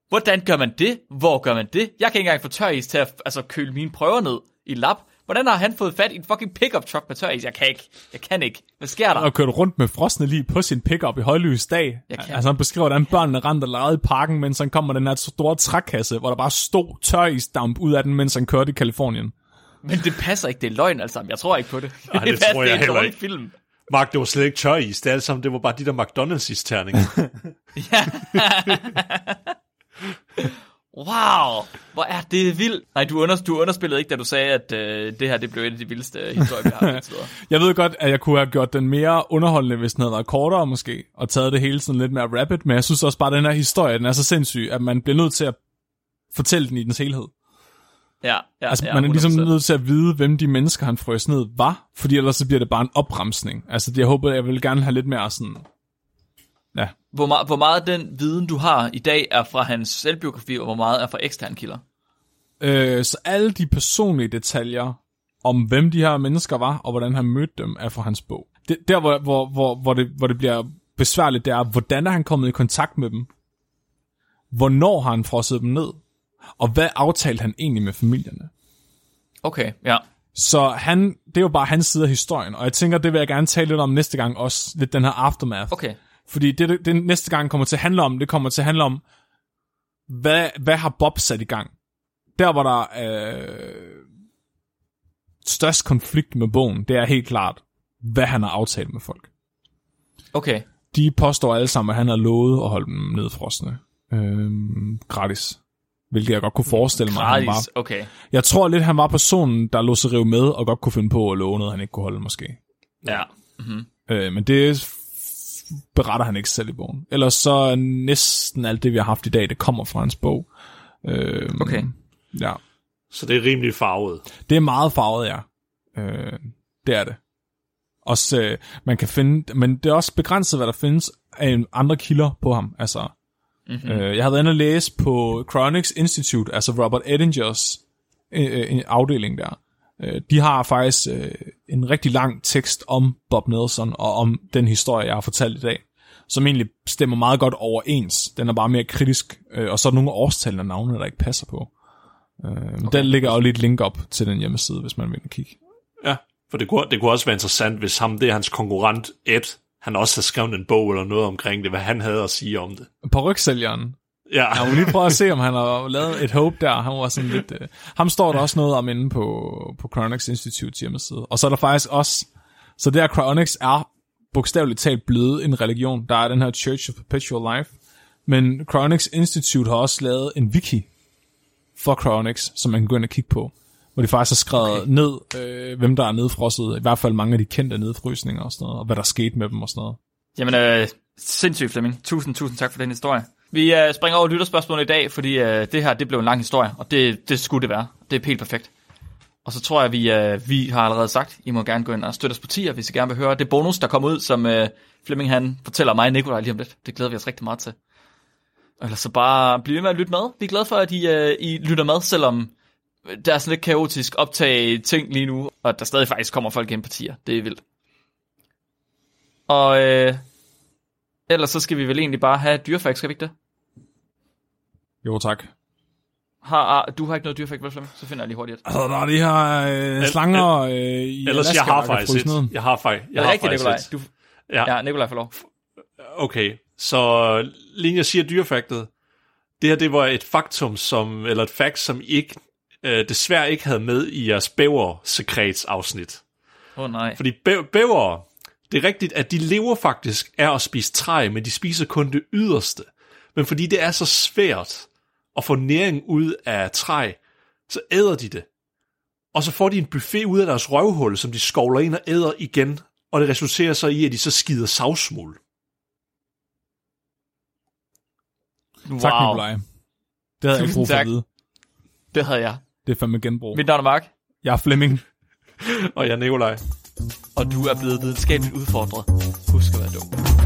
Hvordan gør man det? Hvor gør man det? Jeg kan ikke engang få tøris til at altså, køle mine prøver ned i lab. Hvordan har han fået fat i en fucking pickup truck med tøris? Jeg kan ikke. Jeg kan ikke. Hvad sker der? Og kørt rundt med frosne lige på sin pickup i højlys dag. Jeg kan. Altså han beskriver, hvordan børnene rendte og legede i parken, mens han kom med den her store trækasse, hvor der bare stod tørisdamp ud af den, mens han kørte i Kalifornien. Men det passer ikke. Det er løgn, altså. Jeg tror ikke på det. Ej, det passer, tror jeg det er en heller ikke. film. Mark, det var slet ikke tøris. Det er sammen, det var bare de der McDonald's-isterninger. Wow, hvor er det vildt. Nej, du, under, du underspillede ikke, da du sagde, at øh, det her det blev et af de vildeste historier, vi har videre. Jeg ved godt, at jeg kunne have gjort den mere underholdende, hvis den havde været kortere måske, og taget det hele sådan lidt mere rapid, men jeg synes også bare, at den her historie, den er så sindssyg, at man bliver nødt til at fortælle den i dens helhed. Ja, ja, Altså, ja, man er ligesom 100%. nødt til at vide, hvem de mennesker, han frøs ned, var, fordi ellers så bliver det bare en opremsning. Altså, det, jeg håber, jeg vil gerne have lidt mere sådan... Ja, Hvor, meget, hvor meget af den viden, du har i dag, er fra hans selvbiografi, og hvor meget er fra eksterne kilder? Øh, så alle de personlige detaljer om, hvem de her mennesker var, og hvordan han mødte dem, er fra hans bog. Det, der, hvor, hvor, hvor, hvor, det, hvor det bliver besværligt, det er, hvordan er han kommet i kontakt med dem? Hvornår har han frosset dem ned? Og hvad aftalte han egentlig med familierne? Okay, ja. Så han, det er jo bare hans side af historien, og jeg tænker, det vil jeg gerne tale lidt om næste gang også, lidt den her aftermath. Okay. Fordi det, det, det næste gang kommer til at handle om, det kommer til at handle om, hvad, hvad har Bob sat i gang? Der, hvor der er øh, størst konflikt med bogen, det er helt klart, hvad han har aftalt med folk. Okay. De påstår alle sammen, at han har lovet at holde dem nedfrosne. Øh, gratis. Hvilket jeg godt kunne forestille mig, han var. Gratis. Okay. Jeg tror lidt, han var personen, der lå sig rive med, og godt kunne finde på at love noget, han ikke kunne holde måske. Ja. Øh, men det beretter han ikke selv i bogen. Ellers så er næsten alt det, vi har haft i dag, det kommer fra hans bog. Øh, Okay. Ja. Så det er rimelig farvet. Det er meget farvet, ja. Øh, det er det. Også, øh, man kan finde, men det er også begrænset, hvad der findes af andre kilder på ham. Altså, mm-hmm. øh, jeg inde og læse på Chronics Institute, altså Robert Eddingers øh, øh, afdeling der. Øh, de har faktisk øh, en rigtig lang tekst om Bob Nelson og om den historie, jeg har fortalt i dag, som egentlig stemmer meget godt overens. Den er bare mere kritisk, øh, og så er der nogle årstal og navne, der ikke passer på. Øh, okay. Den ligger også lige et link op til den hjemmeside, hvis man vil kigge. Ja, for det kunne, det kunne også være interessant, hvis ham, det er hans konkurrent Ed, han også har skrevet en bog eller noget omkring det, hvad han havde at sige om det. På rygsælgeren. Ja, Jeg må lige prøve at se, om han har lavet et hope der. Han var sådan lidt... Øh, ham står der også noget om inde på, på Chronics Institute hjemmeside. Og så er der faktisk også... Så der Chronics er bogstaveligt talt blevet en religion. Der er den her Church of Perpetual Life. Men Chronics Institute har også lavet en wiki for Chronics, som man kan gå ind og kigge på. Hvor de faktisk har skrevet okay. ned, øh, hvem der er nedfrosset. I hvert fald mange af de kendte nedfrysninger og sådan noget. Og hvad der skete med dem og sådan noget. Jamen, øh, sindssygt, Flemming. Tusind, tusind tak for den historie. Vi øh, springer over lytterspørgsmålet i dag, fordi øh, det her, det blev en lang historie, og det, det skulle det være. Det er helt perfekt. Og så tror jeg, vi, øh, vi har allerede sagt, I må gerne gå ind og støtte os på tier, hvis I gerne vil høre det bonus, der kommer ud, som øh, Flemming han fortæller mig og Nikolaj lige om lidt. Det glæder vi os rigtig meget til. Eller ellers så bare bliv ved med at lytte med. Vi er glade for, at I, øh, I lytter med, selvom øh, der er sådan lidt kaotisk optage ting lige nu, og der stadig faktisk kommer folk ind på tier. Det er vildt. Og øh, ellers så skal vi vel egentlig bare have dyrefag, skal vi ikke det? Jo, tak. Har, du har ikke noget dyrefakt, vel Flemming? Så finder jeg lige hurtigt. Altså, der er de her øh, slanger øh, i ellers Alaska, jeg har faktisk et. Jeg har, faktisk, jeg Er har rigtigt, faktisk Nikolaj? Du, Ja. ja, Nikolaj får lov. Okay, så lige jeg siger dyrefaktet. Det her, det var et faktum, som, eller et fakt, som I ikke, øh, desværre ikke havde med i jeres bæver-sekrets afsnit. Åh oh, nej. Fordi bæ- bæver, Det er rigtigt, at de lever faktisk af at spise træ, men de spiser kun det yderste. Men fordi det er så svært at få næring ud af træ, så æder de det. Og så får de en buffet ud af deres røvhul, som de skovler ind og æder igen, og det resulterer så i, at de så skider savsmuld. Wow. Tak, Nikolaj. Det havde jeg ikke brug for at vide. Det havde jeg. Det er fandme genbrug. Mit navn er Mark, Jeg er Flemming. Og jeg er Nikolaj. og du er blevet videnskabeligt udfordret. Husk at være dum.